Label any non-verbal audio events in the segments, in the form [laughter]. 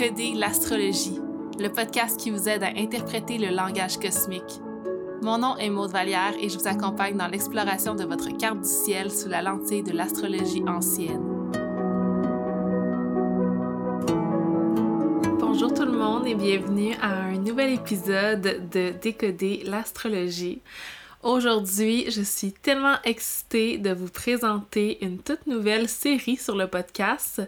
Décoder l'astrologie, le podcast qui vous aide à interpréter le langage cosmique. Mon nom est Maude Vallière et je vous accompagne dans l'exploration de votre carte du ciel sous la lentille de l'astrologie ancienne. Bonjour tout le monde et bienvenue à un nouvel épisode de Décoder l'astrologie. Aujourd'hui, je suis tellement excitée de vous présenter une toute nouvelle série sur le podcast.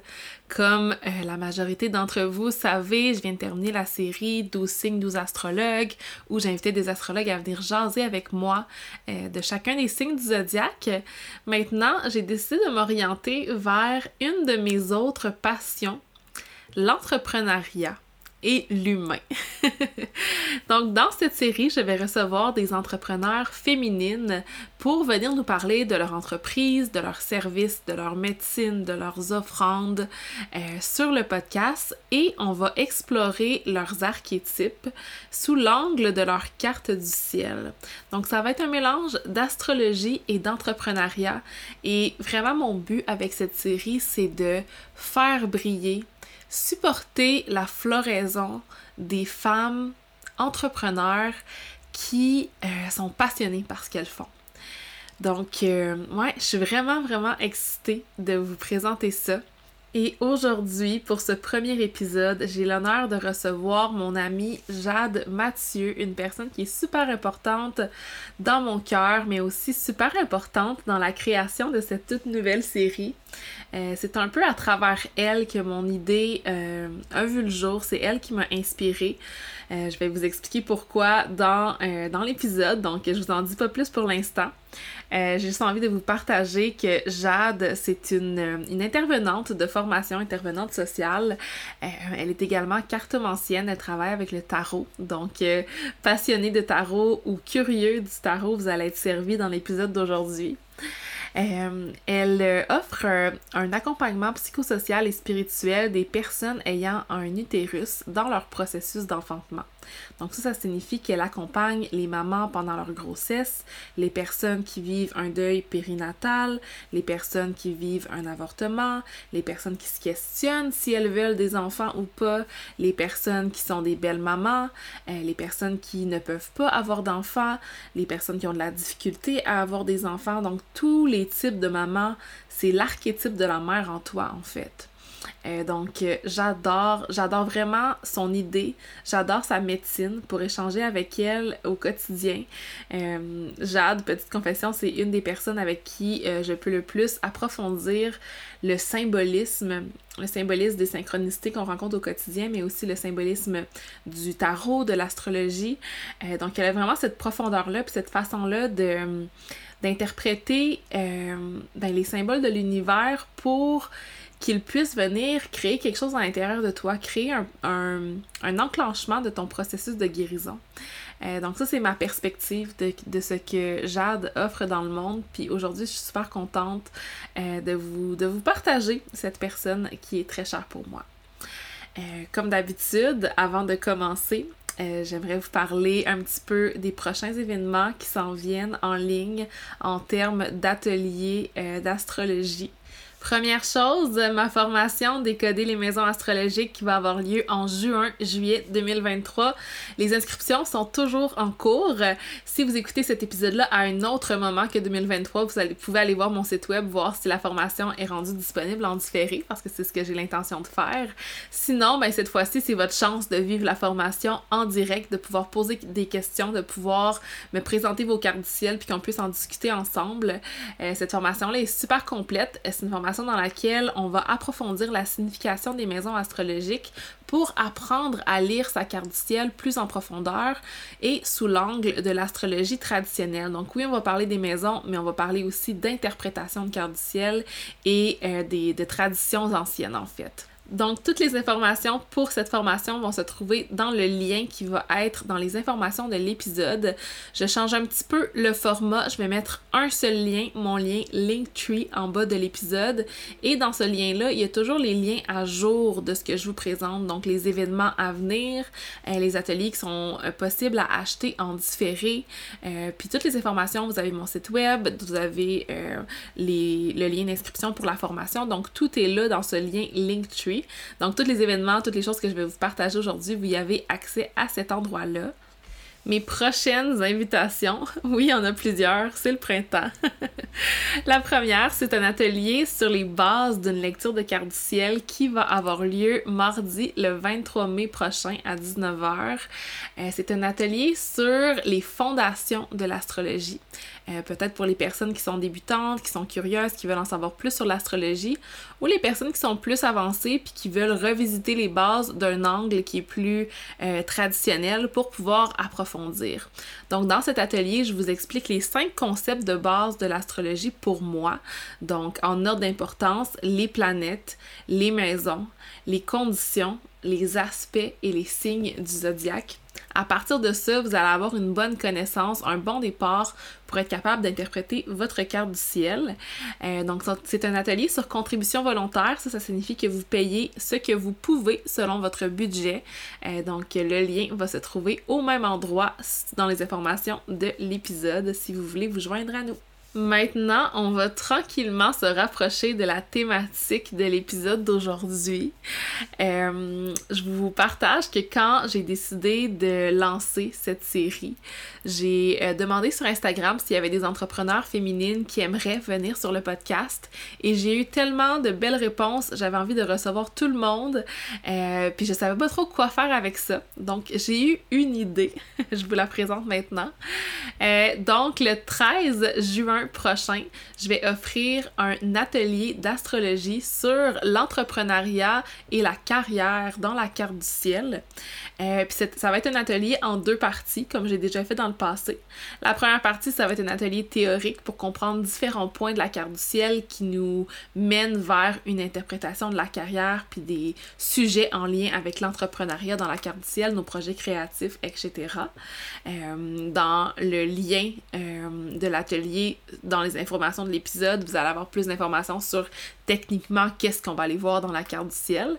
Comme euh, la majorité d'entre vous savez, je viens de terminer la série 12 signes, 12 astrologues, où j'ai invité des astrologues à venir jaser avec moi euh, de chacun des signes du zodiaque. Maintenant, j'ai décidé de m'orienter vers une de mes autres passions, l'entrepreneuriat et l'humain. [laughs] Donc, dans cette série, je vais recevoir des entrepreneurs féminines pour venir nous parler de leur entreprise, de leurs services, de leur médecine, de leurs offrandes euh, sur le podcast et on va explorer leurs archétypes sous l'angle de leur carte du ciel. Donc, ça va être un mélange d'astrologie et d'entrepreneuriat et vraiment mon but avec cette série, c'est de faire briller supporter la floraison des femmes entrepreneurs qui euh, sont passionnées par ce qu'elles font. Donc, euh, ouais, je suis vraiment, vraiment excitée de vous présenter ça. Et aujourd'hui, pour ce premier épisode, j'ai l'honneur de recevoir mon amie Jade Mathieu, une personne qui est super importante dans mon cœur, mais aussi super importante dans la création de cette toute nouvelle série. Euh, c'est un peu à travers elle que mon idée euh, a vu le jour. C'est elle qui m'a inspirée. Euh, je vais vous expliquer pourquoi dans, dans l'épisode, donc je vous en dis pas plus pour l'instant. J'ai juste envie de vous partager que Jade, c'est une, une, intervenante de formation, intervenante sociale. elle est également cartomancienne, elle travaille avec le tarot. Donc, passionné de tarot ou curieux du tarot, vous allez être servi dans l'épisode d'aujourd'hui. Euh, elle euh, offre euh, un accompagnement psychosocial et spirituel des personnes ayant un utérus dans leur processus d'enfantement. Donc ça, ça signifie qu'elle accompagne les mamans pendant leur grossesse, les personnes qui vivent un deuil périnatal, les personnes qui vivent un avortement, les personnes qui se questionnent si elles veulent des enfants ou pas, les personnes qui sont des belles mamans, euh, les personnes qui ne peuvent pas avoir d'enfants, les personnes qui ont de la difficulté à avoir des enfants. Donc tous les types de mamans, c'est l'archétype de la mère en toi en fait. Euh, donc, euh, j'adore, j'adore vraiment son idée. J'adore sa médecine pour échanger avec elle au quotidien. Euh, Jade, petite confession, c'est une des personnes avec qui je peux le plus approfondir le symbolisme, le symbolisme des synchronicités qu'on rencontre au quotidien, mais aussi le symbolisme du tarot, de l'astrologie. donc, elle a vraiment cette profondeur-là, puis cette façon-là de d'interpréter ben, les symboles de l'univers pour qu'il puisse venir créer quelque chose à l'intérieur de toi, créer un, enclenchement de ton processus de guérison. Euh, donc ça, c'est ma perspective de, ce que Jade offre dans le monde. Puis aujourd'hui, je suis super contente euh, de, vous, partager cette personne qui est très chère pour moi. Euh, comme d'habitude, avant de commencer, j'aimerais vous parler un petit peu des prochains événements qui s'en viennent en ligne en termes d'ateliers d'astrologie. Première chose, ma formation Décoder les maisons astrologiques qui va avoir lieu en juin-juillet 2023. Les inscriptions sont toujours en cours. Si vous écoutez cet épisode-là à un autre moment que 2023, vous, allez, pouvez aller voir mon site web, voir si la formation est rendue disponible en différé, parce que c'est ce que j'ai l'intention de faire. Sinon, ben, cette fois-ci, c'est votre chance de vivre la formation en direct, de pouvoir poser des questions, de pouvoir me présenter vos cartes du ciel, puis qu'on puisse en discuter ensemble. Euh, cette formation-là est super complète. C'est une formation dans laquelle on va approfondir la signification des maisons astrologiques pour apprendre à lire sa carte du ciel plus en profondeur et sous l'angle de l'astrologie traditionnelle. Donc oui, on va parler des maisons, mais on va parler aussi d'interprétation de carte du ciel et euh, des, de traditions anciennes en fait. Donc, toutes les informations pour cette formation vont se trouver dans le lien qui va être dans les informations de l'épisode. Je change un petit peu le format. Je vais mettre un seul lien, mon lien Linktree en bas de l'épisode. Et dans ce lien-là, il y a toujours les liens à jour de ce que je vous présente. Donc, les événements à venir, euh, les ateliers qui sont euh, possibles à acheter en différé. Euh, puis toutes les informations, vous avez mon site web, vous avez les, le lien d'inscription pour la formation. Donc, tout est là dans ce lien Linktree Donc, tous les événements, toutes les choses que je vais vous partager aujourd'hui, vous y avez accès à cet endroit-là. Mes prochaines invitations, [laughs] oui, en a plusieurs, c'est le printemps. [laughs] la première, c'est un atelier sur les bases d'une lecture de carte du ciel qui va avoir lieu mardi le 23 mai prochain à 19h. Euh, c'est un atelier sur les fondations de l'astrologie. Euh, peut-être pour les personnes qui sont débutantes, qui sont curieuses, qui veulent en savoir plus sur l'astrologie, ou les personnes qui sont plus avancées puis qui veulent revisiter les bases d'un angle qui est plus euh, traditionnel pour pouvoir approfondir. Donc dans cet atelier, je vous explique les cinq concepts de base de l'astrologie pour moi. Donc en ordre d'importance, les planètes, les maisons, les conditions, les aspects et les signes du zodiaque. À partir de ça, vous allez avoir une bonne connaissance, un bon départ pour être capable d'interpréter votre carte du ciel. Euh, donc, c'est un atelier sur contribution volontaire. Ça, ça signifie que vous payez ce que vous pouvez selon votre budget. Euh, donc, le lien va se trouver au même endroit dans les informations de l'épisode si vous voulez vous joindre à nous. Maintenant, on va tranquillement se rapprocher de la thématique de l'épisode d'aujourd'hui. Euh, je vous partage que quand j'ai décidé de lancer cette série, j'ai euh, demandé sur Instagram s'il y avait des entrepreneurs féminines qui aimeraient venir sur le podcast et j'ai eu tellement de belles réponses, j'avais envie de recevoir tout le monde, euh, puis je savais pas trop quoi faire avec ça. Donc j'ai eu une idée, [laughs] je vous la présente maintenant. donc le 13 juin prochain, je vais offrir un atelier d'astrologie sur l'entrepreneuriat et la carrière dans la carte du ciel. Euh, puis ça va être un atelier en deux parties, comme j'ai déjà fait dans le passé. La première partie, ça va être un atelier théorique pour comprendre différents points de la carte du ciel qui nous mènent vers une interprétation de la carrière, puis des sujets en lien avec l'entrepreneuriat dans la carte du ciel, nos projets créatifs, etc. Euh, dans le lien euh, de l'atelier, dans les informations de l'épisode, vous allez avoir plus d'informations sur techniquement qu'est-ce qu'on va aller voir dans la carte du ciel.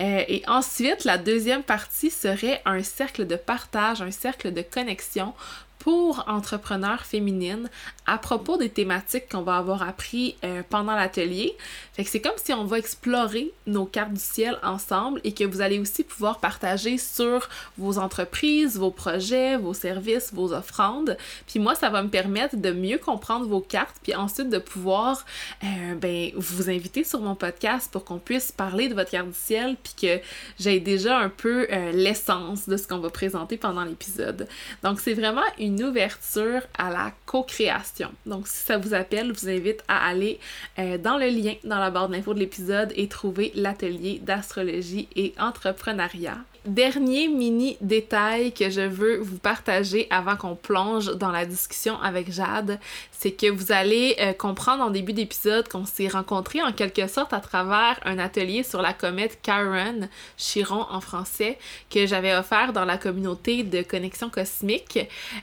Euh, et ensuite, la deuxième partie serait un cercle de partage, un cercle de connexion pour entrepreneurs féminines à propos des thématiques qu'on va avoir appris euh, pendant l'atelier. Fait que c'est comme si on va explorer nos cartes du ciel ensemble et que vous allez aussi pouvoir partager sur vos entreprises, vos projets, vos services, vos offrandes. Puis moi, ça va me permettre de mieux comprendre vos cartes puis ensuite de pouvoir euh, ben, vous inviter sur mon podcast pour qu'on puisse parler de votre carte du ciel puis que j'ai déjà un peu euh, l'essence de ce qu'on va présenter pendant l'épisode. Donc c'est vraiment une une ouverture à la co-création. Donc, si ça vous appelle, je vous invite à aller euh, dans le lien dans la barre d'infos de l'épisode et trouver l'atelier d'astrologie et entrepreneuriat. Dernier mini détail que je veux vous partager avant qu'on plonge dans la discussion avec Jade, c'est que vous allez euh, comprendre en début d'épisode qu'on s'est rencontrés en quelque sorte à travers un atelier sur la comète Chiron, Chiron en français, que j'avais offert dans la communauté de connexion cosmique.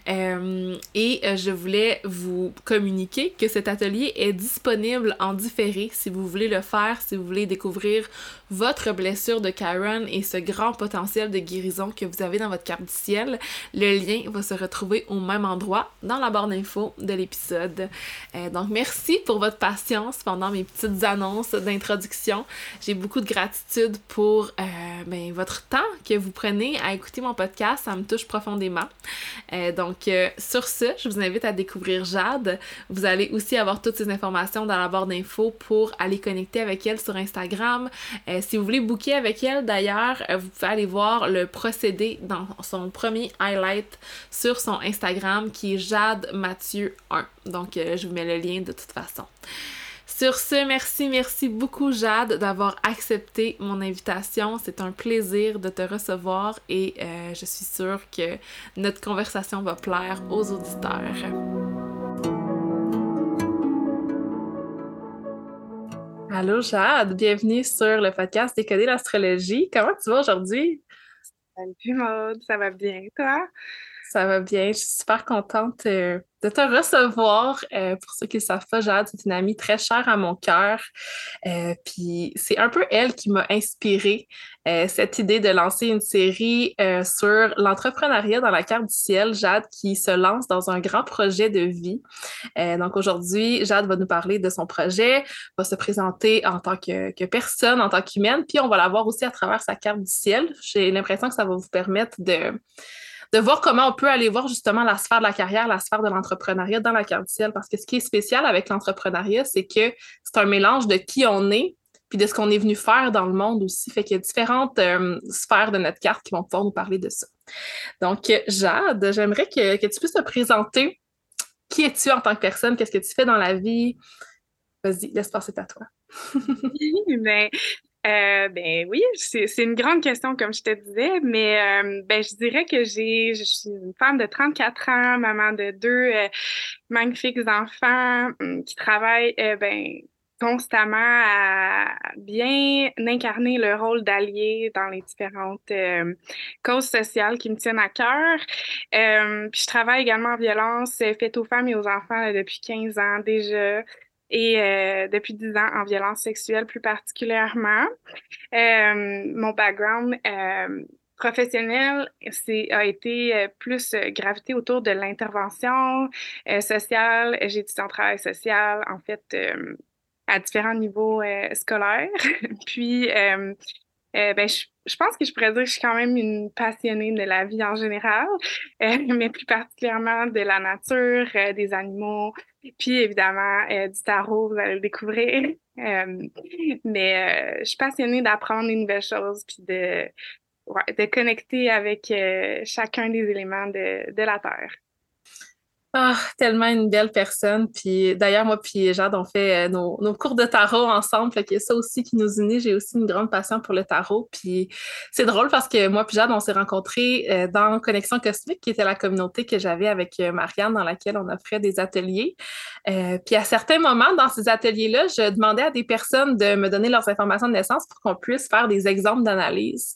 Euh, et euh, je voulais vous communiquer que cet atelier est disponible en différé si vous voulez le faire, si vous voulez découvrir votre blessure de Chiron et ce grand potentiel de guérison que vous avez dans votre carte du ciel, le lien va se retrouver au même endroit dans la barre d'infos de l'épisode. Euh, donc merci pour votre patience pendant mes petites annonces d'introduction. J'ai beaucoup de gratitude pour euh, ben, votre temps que vous prenez à écouter mon podcast, ça me touche profondément. Euh, donc sur ce, je vous invite à découvrir Jade. Vous allez aussi avoir toutes ces informations dans la barre d'infos pour aller connecter avec elle sur Instagram. Si vous voulez booker avec elle, d'ailleurs, vous pouvez aller voir le procédé dans son premier highlight sur son Instagram qui est Jade Mathieu 1. Donc, euh, je vous mets le lien de toute façon. Sur ce, merci, merci beaucoup Jade d'avoir accepté mon invitation. C'est un plaisir de te recevoir et je suis sûre que notre conversation va plaire aux auditeurs. Allô Jade, bienvenue sur le podcast Décoder l'astrologie. Comment tu vas aujourd'hui? Salut Maud, ça va bien, toi? Ça va bien. Je suis super contente euh, de te recevoir. Euh, pour ceux qui ne savent pas, Jade, c'est une amie très chère à mon cœur. Euh, puis c'est un peu elle qui m'a inspiré cette idée de lancer une série sur l'entrepreneuriat dans la carte du ciel. Jade qui se lance dans un grand projet de vie. donc aujourd'hui, Jade va nous parler de son projet, va se présenter en tant que, que personne, en tant qu'humaine, puis on va la voir aussi à travers sa carte du ciel. J'ai l'impression que ça va vous permettre de de voir comment on peut aller voir justement la sphère de la carrière, la sphère de l'entrepreneuriat dans la carte du ciel. Parce que ce qui est spécial avec l'entrepreneuriat, c'est que c'est un mélange de qui on est puis de ce qu'on est venu faire dans le monde aussi. Fait qu'il y a différentes euh, sphères de notre carte qui vont pouvoir nous parler de ça. Donc, Jade, j'aimerais que, tu puisses te présenter. Qui es-tu en tant que personne? Qu'est-ce que tu fais dans la vie? Vas-y, laisse passer à toi. [laughs] ben, euh, ben oui, c'est une grande question, comme je te disais, mais euh, ben, je dirais que j'ai, je suis une femme de 34 ans, maman de deux euh, magnifiques enfants hum, qui travaillent ben, constamment à bien incarner le rôle d'allié dans les différentes causes sociales qui me tiennent à cœur. puis je travaille également en violence faite aux femmes et aux enfants depuis 15 ans déjà et euh, depuis 10 ans en violence sexuelle plus particulièrement. Euh, mon background euh, professionnel a été plus gravité autour de l'intervention sociale. J'ai étudié en travail social, en fait, à différents niveaux scolaires. [laughs] Puis, ben, je, je, pense que je pourrais dire que je suis quand même une passionnée de la vie en général, [laughs] mais plus particulièrement de la nature, des animaux, puis évidemment, euh, du tarot, vous allez le découvrir. [laughs] Euh, mais euh, je suis passionnée d'apprendre des nouvelles choses puis de, de connecter avec chacun des éléments de, de la Terre. Ah, tellement une belle personne. Puis d'ailleurs, moi puis Jade, on fait euh, nos, cours de tarot ensemble. Fait a ça aussi qui nous unit. J'ai aussi une grande passion pour le tarot. Puis c'est drôle parce que moi puis Jade, on s'est rencontrés euh, dans Connexion Cosmique, qui était la communauté que j'avais avec euh, Marianne, dans laquelle on offrait des ateliers. puis à certains moments, dans ces ateliers-là, je demandais à des personnes de me donner leurs informations de naissance pour qu'on puisse faire des exemples d'analyse.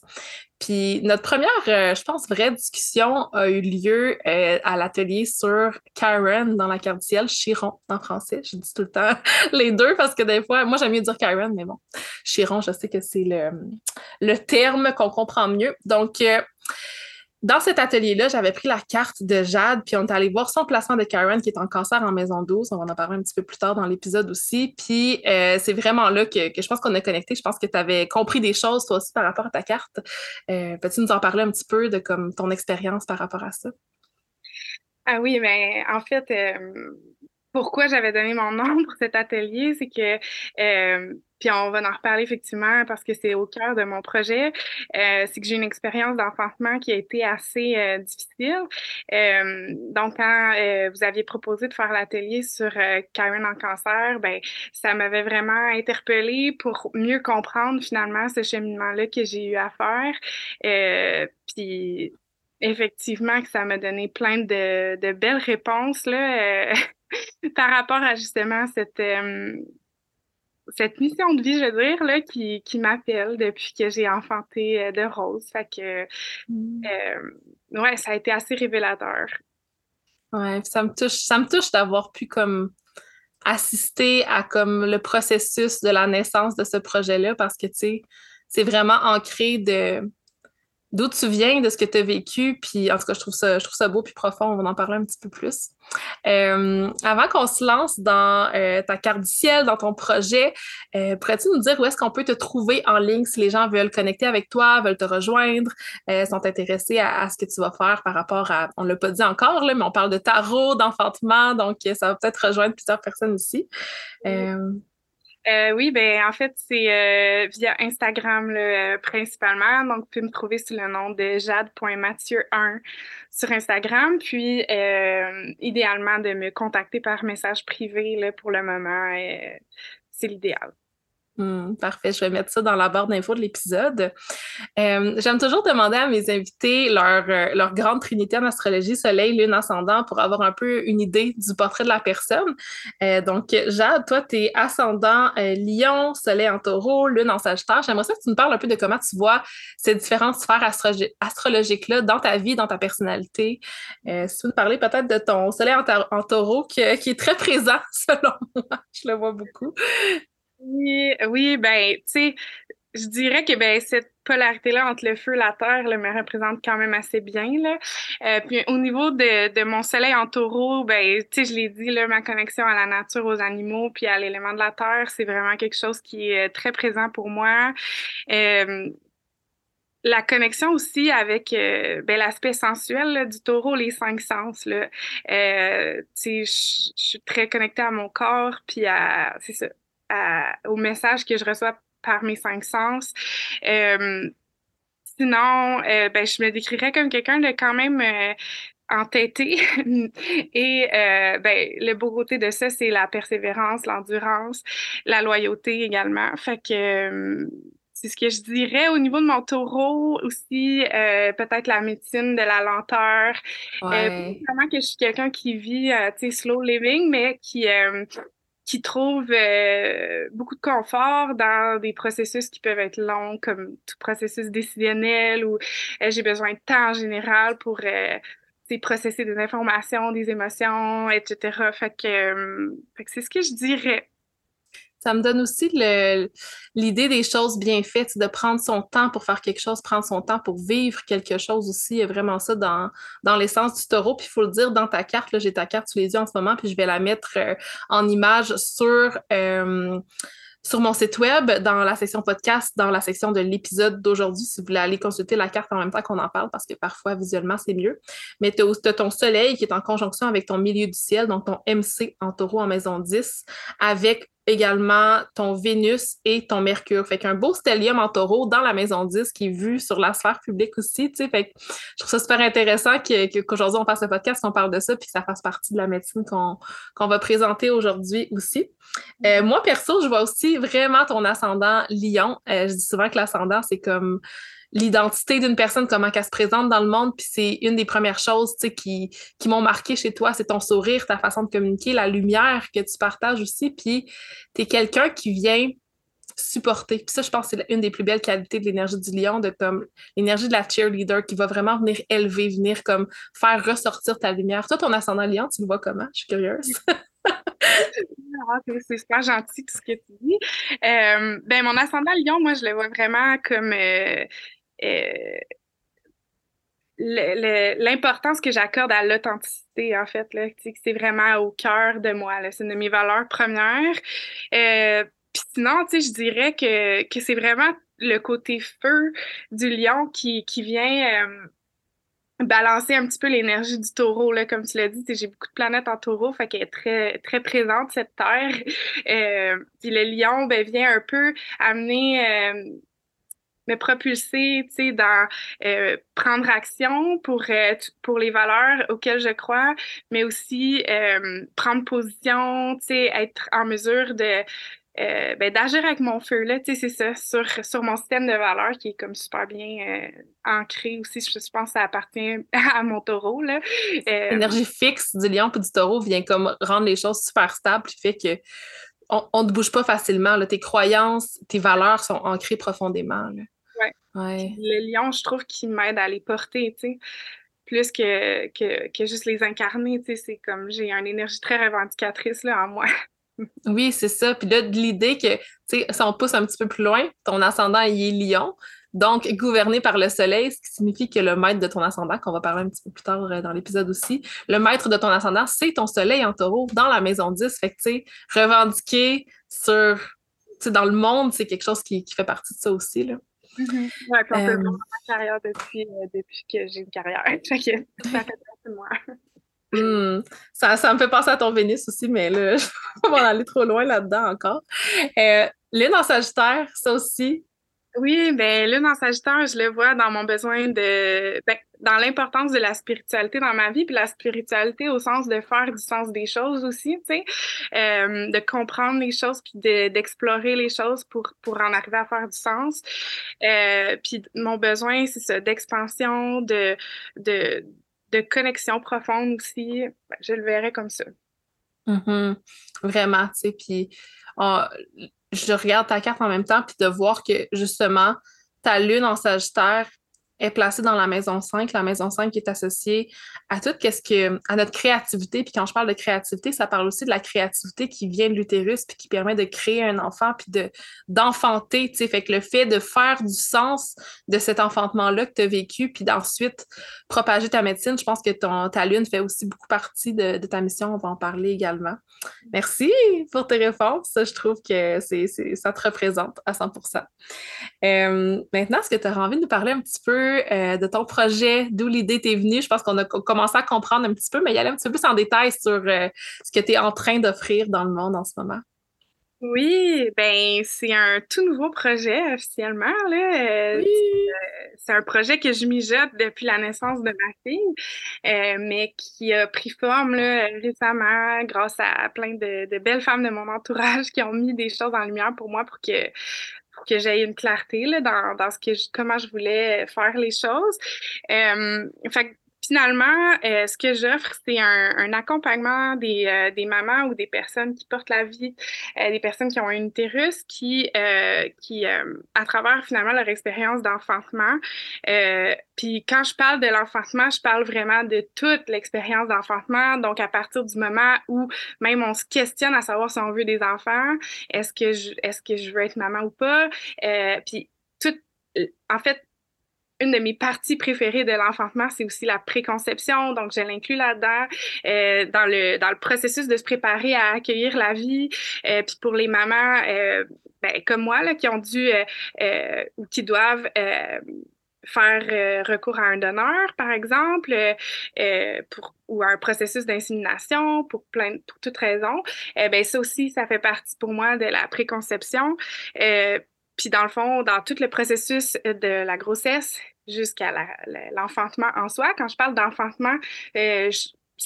Puis notre première, euh, je pense, vraie discussion a eu lieu euh, à l'atelier sur Karen dans la carte du ciel, Chiron en français. Je dis tout le temps [laughs] les deux parce que des fois, moi j'aime mieux dire Karen, mais bon, Chiron, je sais que c'est le, le terme qu'on comprend mieux. Donc, euh, dans cet atelier-là, j'avais pris la carte de Jade, puis on est allé voir son placement de Karen qui est en cancer en maison 12. On va en parler un petit peu plus tard dans l'épisode aussi. Puis euh, c'est vraiment là que, je pense qu'on a connecté. Je pense que tu avais compris des choses, toi aussi, par rapport à ta carte. Euh, peux-tu nous en parler un petit peu de comme ton expérience par rapport à ça? Ah oui, mais en fait, euh, pourquoi j'avais donné mon [laughs] nom pour cet atelier, c'est que puis on va en reparler effectivement parce que c'est au cœur de mon projet. Euh, c'est que j'ai une expérience d'enfantement qui a été assez euh, difficile. Euh, donc, quand vous aviez proposé de faire l'atelier sur Karen en cancer, ben ça m'avait vraiment interpellée pour mieux comprendre finalement ce cheminement-là que j'ai eu à faire. puis effectivement que ça m'a donné plein de, de belles réponses là, [laughs] par rapport à justement cette cette mission de vie, je veux dire, là, qui, qui m'appelle depuis que j'ai enfanté euh, de Rose. Fait que, mm. euh, ouais, ça a été assez révélateur. Ouais, ça me touche, ça me touche d'avoir pu comme assister à comme le processus de la naissance de ce projet-là parce que, tu sais, c'est vraiment ancré de d'où tu viens, de ce que tu as vécu. Puis en tout cas, je trouve ça, je trouve ça beau puis profond. On va en parler un petit peu plus. Euh, avant qu'on se lance dans euh, ta carte du ciel, dans ton projet, euh, pourrais-tu nous dire où est-ce qu'on peut te trouver en ligne si les gens veulent connecter avec toi, veulent te rejoindre, sont intéressés à, ce que tu vas faire par rapport à, on ne l'a pas dit encore, là, mais on parle de tarot, d'enfantement, donc ça va peut-être rejoindre plusieurs personnes ici. Euh, oui, ben en fait, c'est euh, via Instagram là, euh, principalement. Donc, vous pouvez me trouver sous le nom de jade.mathieu1 sur Instagram. Puis, idéalement, de me contacter par message privé là, pour le moment, c'est l'idéal. Hmm, parfait, je vais mettre ça dans la barre d'infos de l'épisode. Euh, j'aime toujours demander à mes invités leur, euh, leur grande trinité en astrologie, soleil, lune, ascendant, pour avoir un peu une idée du portrait de la personne. Euh, donc, Jade, toi, tu es ascendant lion, soleil en taureau, lune en sagittaire. J'aimerais ça que tu me parles un peu de comment tu vois ces différentes sphères astrologiques-là dans ta vie, dans ta personnalité. si tu veux parler peut-être de ton soleil en, taureau qui est très présent, [laughs] selon moi. Je le vois beaucoup. Oui, oui, ben, tu sais, je dirais que ben cette polarité-là entre le feu et la terre me représente quand même assez bien. Euh, puis au niveau de, mon soleil en taureau, ben, je l'ai dit, ma connexion à la nature, aux animaux, puis à l'élément de la terre, c'est vraiment quelque chose qui est très présent pour moi. Euh, la connexion aussi avec euh, ben, l'aspect sensuel du taureau, les cinq sens. Euh, je suis très connectée à mon corps, puis à, c'est ça, au message que je reçois par mes cinq sens. Euh, sinon, euh, ben, je me décrirais comme quelqu'un de quand même euh, entêté. [laughs] Et ben, le beau côté de ça, c'est la persévérance, l'endurance, la loyauté également. Fait que c'est ce que je dirais au niveau de mon taureau aussi, peut-être la médecine de la lenteur. Ouais. vraiment que je suis quelqu'un qui vit, tu sais, slow living, mais qui qui trouvent euh, beaucoup de confort dans des processus qui peuvent être longs, comme tout processus décisionnel, ou euh, j'ai besoin de temps en général pour euh, processer des informations, des émotions, etc. Que, fait que c'est ce que je dirais. Ça me donne aussi l'idée des choses bien faites, de prendre son temps pour faire quelque chose, prendre son temps pour vivre quelque chose aussi. Il y a vraiment ça dans, dans l'essence du taureau. Puis il faut le dire dans ta carte, j'ai ta carte sous les yeux en ce moment, puis je vais la mettre euh, en image sur. Euh, sur mon site web, dans la section podcast, dans la section de l'épisode d'aujourd'hui, si vous voulez aller consulter la carte en même temps qu'on en parle, parce que parfois, visuellement, c'est mieux. Mais tu as, ton soleil qui est en conjonction avec ton milieu du ciel, donc ton MC en taureau en maison 10, avec également ton Vénus et ton Mercure. Fait qu'un beau stellium en taureau dans la maison 10 qui est vu sur la sphère publique aussi, tu sais. Fait que je trouve ça super intéressant qu'aujourd'hui on fasse le podcast, qu'on parle de ça, puis que ça fasse partie de la médecine qu'on va présenter aujourd'hui aussi. Euh, moi, perso, je vois aussi vraiment ton ascendant lion. Euh, je dis souvent que l'ascendant, c'est comme l'identité d'une personne, comment elle se présente dans le monde. Puis c'est une des premières choses qui, qui m'ont marqué chez toi, c'est ton sourire, ta façon de communiquer, la lumière que tu partages aussi. Puis tu es quelqu'un qui vient supporter. Puis ça, je pense que c'est une des plus belles qualités de l'énergie du lion, de comme l'énergie de la cheerleader qui va vraiment venir élever, venir comme faire ressortir ta lumière. Toi, ton ascendant lion, tu le vois comment? Je suis curieuse. [laughs] Ah, c'est super gentil tout ce que tu dis. Euh, ben, mon ascendant lion, moi, je le vois vraiment comme euh, l'importance que j'accorde à l'authenticité, en fait, c'est vraiment au cœur de moi. C'est une de mes valeurs premières. Euh, puis sinon, je dirais que, que c'est vraiment le côté feu du lion qui, qui vient euh, balancer un petit peu l'énergie du taureau. Là, comme tu l'as dit, j'ai beaucoup de planètes en taureau, fait qu'elle est très, très présente, cette terre. Euh, puis le lion ben, vient un peu amener me propulser, tu sais, dans euh, prendre action pour euh, pour les valeurs auxquelles je crois, mais aussi euh, prendre position, tu sais, être en mesure de ben, d'agir avec mon feu là, tu sais, c'est ça, sur sur mon système de valeurs qui est comme super bien ancré aussi. Je, pense que ça appartient [laughs] à mon taureau là. L'énergie fixe du lion et du taureau vient comme rendre les choses super stables, qui fait que on, ne bouge pas facilement. Là. Tes croyances, tes valeurs sont ancrées profondément. Là. Ouais. Le lion, je trouve qu'il m'aide à les porter, tu sais. Plus que, que, que, juste les incarner, tu sais. C'est comme j'ai une énergie très revendicatrice là, en moi. [laughs] oui, c'est ça. Puis là, l'idée que, tu sais, si on pousse un petit peu plus loin, ton ascendant, il est lion. Donc, gouverné par le soleil, ce qui signifie que le maître de ton ascendant, qu'on va parler un petit peu plus tard euh, dans l'épisode aussi, le maître de ton ascendant, c'est ton soleil en taureau dans la maison 10. Fait que, tu sais, revendiquer sur, tu sais, dans le monde, c'est quelque chose qui, qui, fait partie de ça aussi, là. Mm Ouais, puis on peut voir ma carrière depuis, euh, depuis que j'ai une carrière. [laughs] fait que ça fait partie de moi. Hmm. Ça, ça, me fait penser à ton Vénus aussi, mais là, [laughs] je vais pas aller trop loin là-dedans encore. Euh, Lune en Sagittaire, ça aussi, Oui, ben là, dans Sagittaire, je le vois dans mon besoin de, ben, dans l'importance de la spiritualité dans ma vie, puis la spiritualité au sens de faire du sens des choses aussi, tu sais, euh, de comprendre les choses, puis d'explorer les choses pour, pour en arriver à faire du sens. Euh, puis mon besoin, c'est ça, d'expansion, de, de, de connexion profonde aussi. Ben, je le verrais comme ça. Mm-hmm. Vraiment, tu sais, puis... Je regarde ta carte en même temps, puis de voir que justement, ta lune en Sagittaire est placée dans la maison 5, la maison 5 qui est associée à tout qu'est-ce que à notre créativité. Puis quand je parle de créativité, ça parle aussi de la créativité qui vient de l'utérus puis qui permet de créer un enfant puis de d'enfanter, tu fait que le fait de faire du sens de cet enfantement-là que tu as vécu puis d'ensuite propager ta médecine, je pense que ton ta lune fait aussi beaucoup partie de, de ta mission, on va en parler également. Merci pour tes réponses. Je trouve que c'est, ça te représente à 100% euh, Maintenant, est-ce que tu auras envie de nous parler un petit peu euh, de ton projet, d'où l'idée t'est venue? Je pense qu'on a commencé à comprendre un petit peu, mais y aller un petit peu plus en détail sur euh, ce que tu es en train d'offrir dans le monde en ce moment. Oui, ben c'est un tout nouveau projet officiellement. Là. Euh, c'est un projet que je mijote depuis la naissance de ma fille, euh, mais qui a pris forme là, récemment grâce à plein de, belles femmes de mon entourage [laughs] qui ont mis des choses en lumière pour moi pour que que j'aie une clarté là, dans, dans ce que comment je voulais faire les choses. Euh, Finalement, euh, ce que j'offre, c'est un, accompagnement des, euh, des, mamans ou des personnes qui portent la vie, euh, des personnes qui ont un utérus, qui, qui à travers finalement leur expérience d'enfantement, puis quand je parle de l'enfantement, je parle vraiment de toute l'expérience d'enfantement. Donc, à partir du moment où même on se questionne à savoir si on veut des enfants, est-ce que je, est-ce que je veux être maman ou pas, puis tout, en fait, une de mes parties préférées de l'enfantement, c'est aussi la préconception. Donc, je l'inclus là-dedans, euh, dans, le, dans le processus de se préparer à accueillir la vie. Euh, puis pour les mamans, euh, ben, comme moi, là, qui ont dû ou qui doivent faire recours à un donneur, par exemple, pour, ou à un processus d'insémination pour plein, pour toute raison, ben ça aussi, ça fait partie pour moi de la préconception. puis dans le fond, dans tout le processus de la grossesse, jusqu'à l'enfantement en soi. Quand je parle d'enfantement, euh,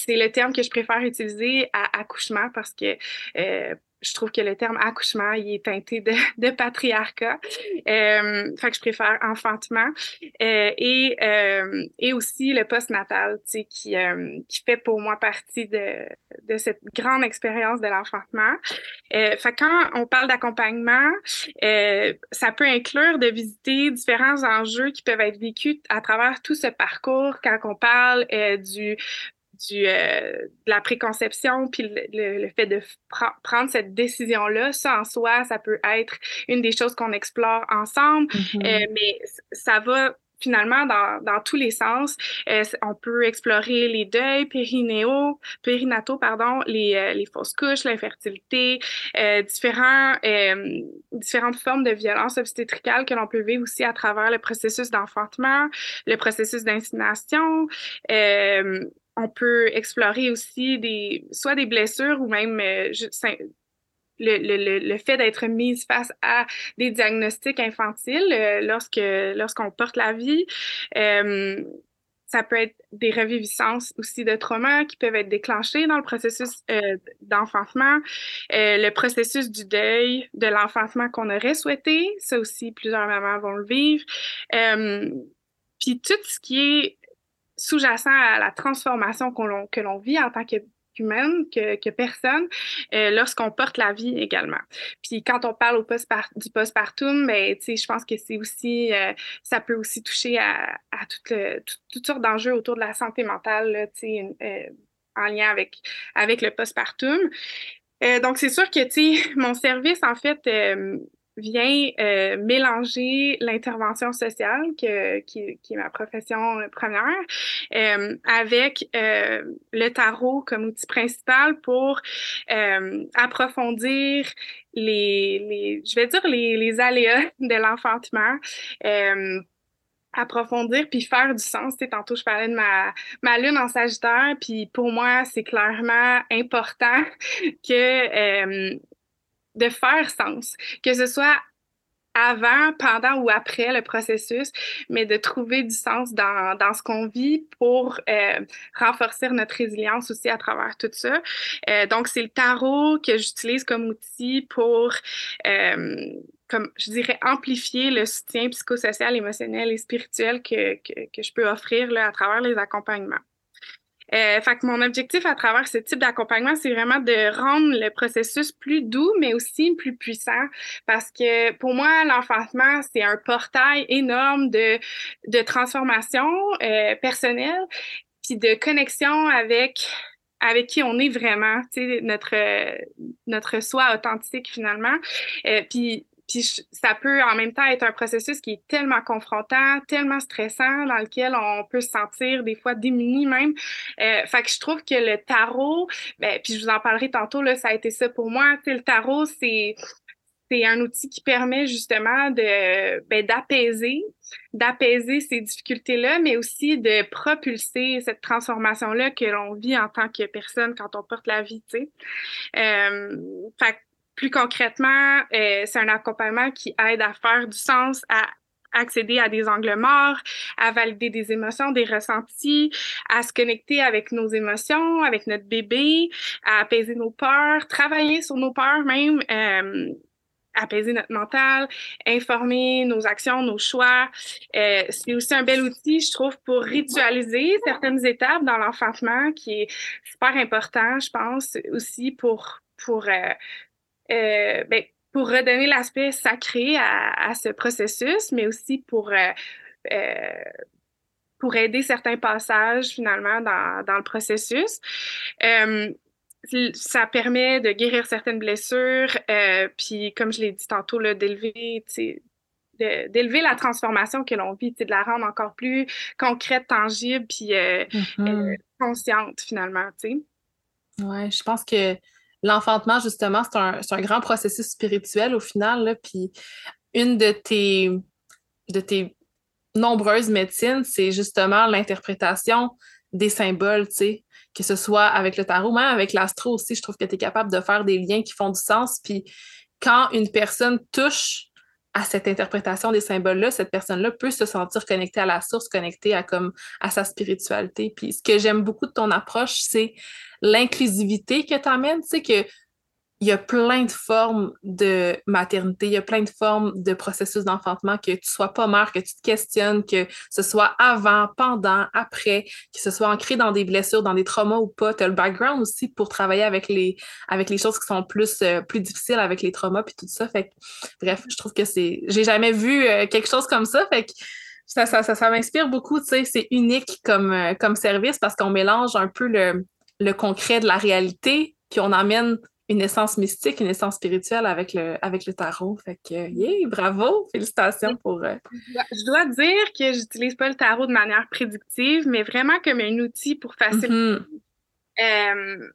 c'est le terme que je préfère utiliser à accouchement parce que euh, je trouve que le terme accouchement, il est teinté de, [laughs] patriarcat. Euh, fait que je préfère enfantement. Euh, et, aussi le postnatal, tu sais, qui, fait pour moi partie de, de cette grande expérience de l'enfantement. Fait que quand on parle d'accompagnement, ça peut inclure de visiter différents enjeux qui peuvent être vécus à travers tout ce parcours quand on parle du du, euh, de la préconception, puis le, fait de prendre cette décision-là, ça en soi, ça peut être une des choses qu'on explore ensemble, mm-hmm. euh, mais ça va finalement dans, dans tous les sens. Euh, on peut explorer les deuils périnéaux, périnataux, pardon, les, les fausses couches, l'infertilité, différents, différentes formes de violence obstétricale que l'on peut vivre aussi à travers le processus d'enfantement, le processus d'insémination on peut explorer aussi des, soit des blessures ou même euh, le, le, le, fait d'être mise face à des diagnostics infantiles euh, lorsque lorsqu'on porte la vie. Euh, ça peut être des reviviscences aussi de traumas qui peuvent être déclenchés dans le processus d'enfantement, le processus du deuil de l'enfantement qu'on aurait souhaité, ça aussi plusieurs mamans vont le vivre. puis tout ce qui est sous-jacent à la transformation que l'on vit en tant que humaine que, que personne euh, lorsqu'on porte la vie également. Puis quand on parle au post du postpartum, ben, je pense que c'est aussi, euh, ça peut aussi toucher à, à toute toutes sortes d'enjeux autour de la santé mentale, là, euh, en lien avec, avec le postpartum. donc, c'est sûr que, mon service, en fait, vient euh, mélanger l'intervention sociale, que, qui, qui, est ma profession première, euh, avec euh, le tarot comme outil principal pour euh, approfondir les, les, je vais dire, les, les aléas de l'enfantement euh, approfondir puis faire du sens. Tu tantôt, je parlais de ma, ma lune en Sagittaire, puis pour moi, c'est clairement important [laughs] que de faire sens, que ce soit avant, pendant ou après le processus, mais de trouver du sens dans, dans ce qu'on vit pour euh, renforcer notre résilience aussi à travers tout ça. Euh, donc, c'est le tarot que j'utilise comme outil pour, euh, comme je dirais, amplifier le soutien psychosocial, émotionnel et spirituel que, que, que je peux offrir là, à travers les accompagnements. Euh, fait que mon objectif à travers ce type d'accompagnement, c'est vraiment de rendre le processus plus doux, mais aussi plus puissant. Parce que pour moi, l'enfantement, c'est un portail énorme de, de transformation euh, personnelle, puis de connexion avec avec qui on est vraiment, tu sais, notre, notre soi authentique finalement. Euh, puis puis ça peut en même temps être un processus qui est tellement confrontant, tellement stressant, dans lequel on peut se sentir des fois démuni même. Euh, fait que je trouve que le tarot, ben, puis je vous en parlerai tantôt, là, ça a été ça pour moi. Le tarot, c'est c'est un outil qui permet justement de ben, d'apaiser, d'apaiser ces difficultés-là, mais aussi de propulser cette transformation-là que l'on vit en tant que personne quand on porte la vie, tu sais. Euh, plus concrètement, euh, c'est un accompagnement qui aide à faire du sens, à accéder à des angles morts, à valider des émotions, des ressentis, à se connecter avec nos émotions, avec notre bébé, à apaiser nos peurs, travailler sur nos peurs même, euh, apaiser notre mental, informer nos actions, nos choix. Euh, c'est aussi un bel outil, je trouve, pour ritualiser certaines étapes dans l'enfantement, qui est super important, je pense, aussi pour pour euh, euh, ben, pour redonner l'aspect sacré à, ce processus, mais aussi pour, euh, euh, pour aider certains passages finalement dans, dans le processus. ça permet de guérir certaines blessures, puis comme je l'ai dit tantôt, d'élever d'élever la transformation que l'on vit, de la rendre encore plus concrète, tangible, puis mm-hmm. consciente finalement. Oui, je pense que l'enfantement, justement, c'est un, grand processus spirituel au final. Puis une de tes, de tes nombreuses médecines, c'est justement l'interprétation des symboles, tu sais, que ce soit avec le tarot, même avec l'astro aussi, je trouve que tu es capable de faire des liens qui font du sens. Puis quand une personne touche à cette interprétation des symboles-là, cette personne-là peut se sentir connectée à la source, connectée à, comme, à sa spiritualité. Puis ce que j'aime beaucoup de ton approche, c'est l'inclusivité que tu amènes, sais, que il y a plein de formes de maternité, il y a plein de formes de processus d'enfantement, que tu sois pas mère, que tu te questionnes, que ce soit avant, pendant, après, que ce soit ancré dans des blessures, dans des traumas ou pas. Tu as le background aussi pour travailler avec les, avec les choses qui sont plus, euh, plus difficiles avec les traumas puis tout ça. Fait bref, je trouve que c'est. J'ai jamais vu euh, quelque chose comme ça. Fait que ça, ça, ça, m'inspire beaucoup, tu sais, c'est unique comme, euh, comme service parce qu'on mélange un peu le, le concret de la réalité, puis on amène une essence mystique, une essence spirituelle avec le, avec le tarot. Fait que, yeah, bravo, félicitations pour. Euh, je dois dire que j'utilise pas le tarot de manière prédictive, mais vraiment comme un outil pour faciliter mm-hmm. euh,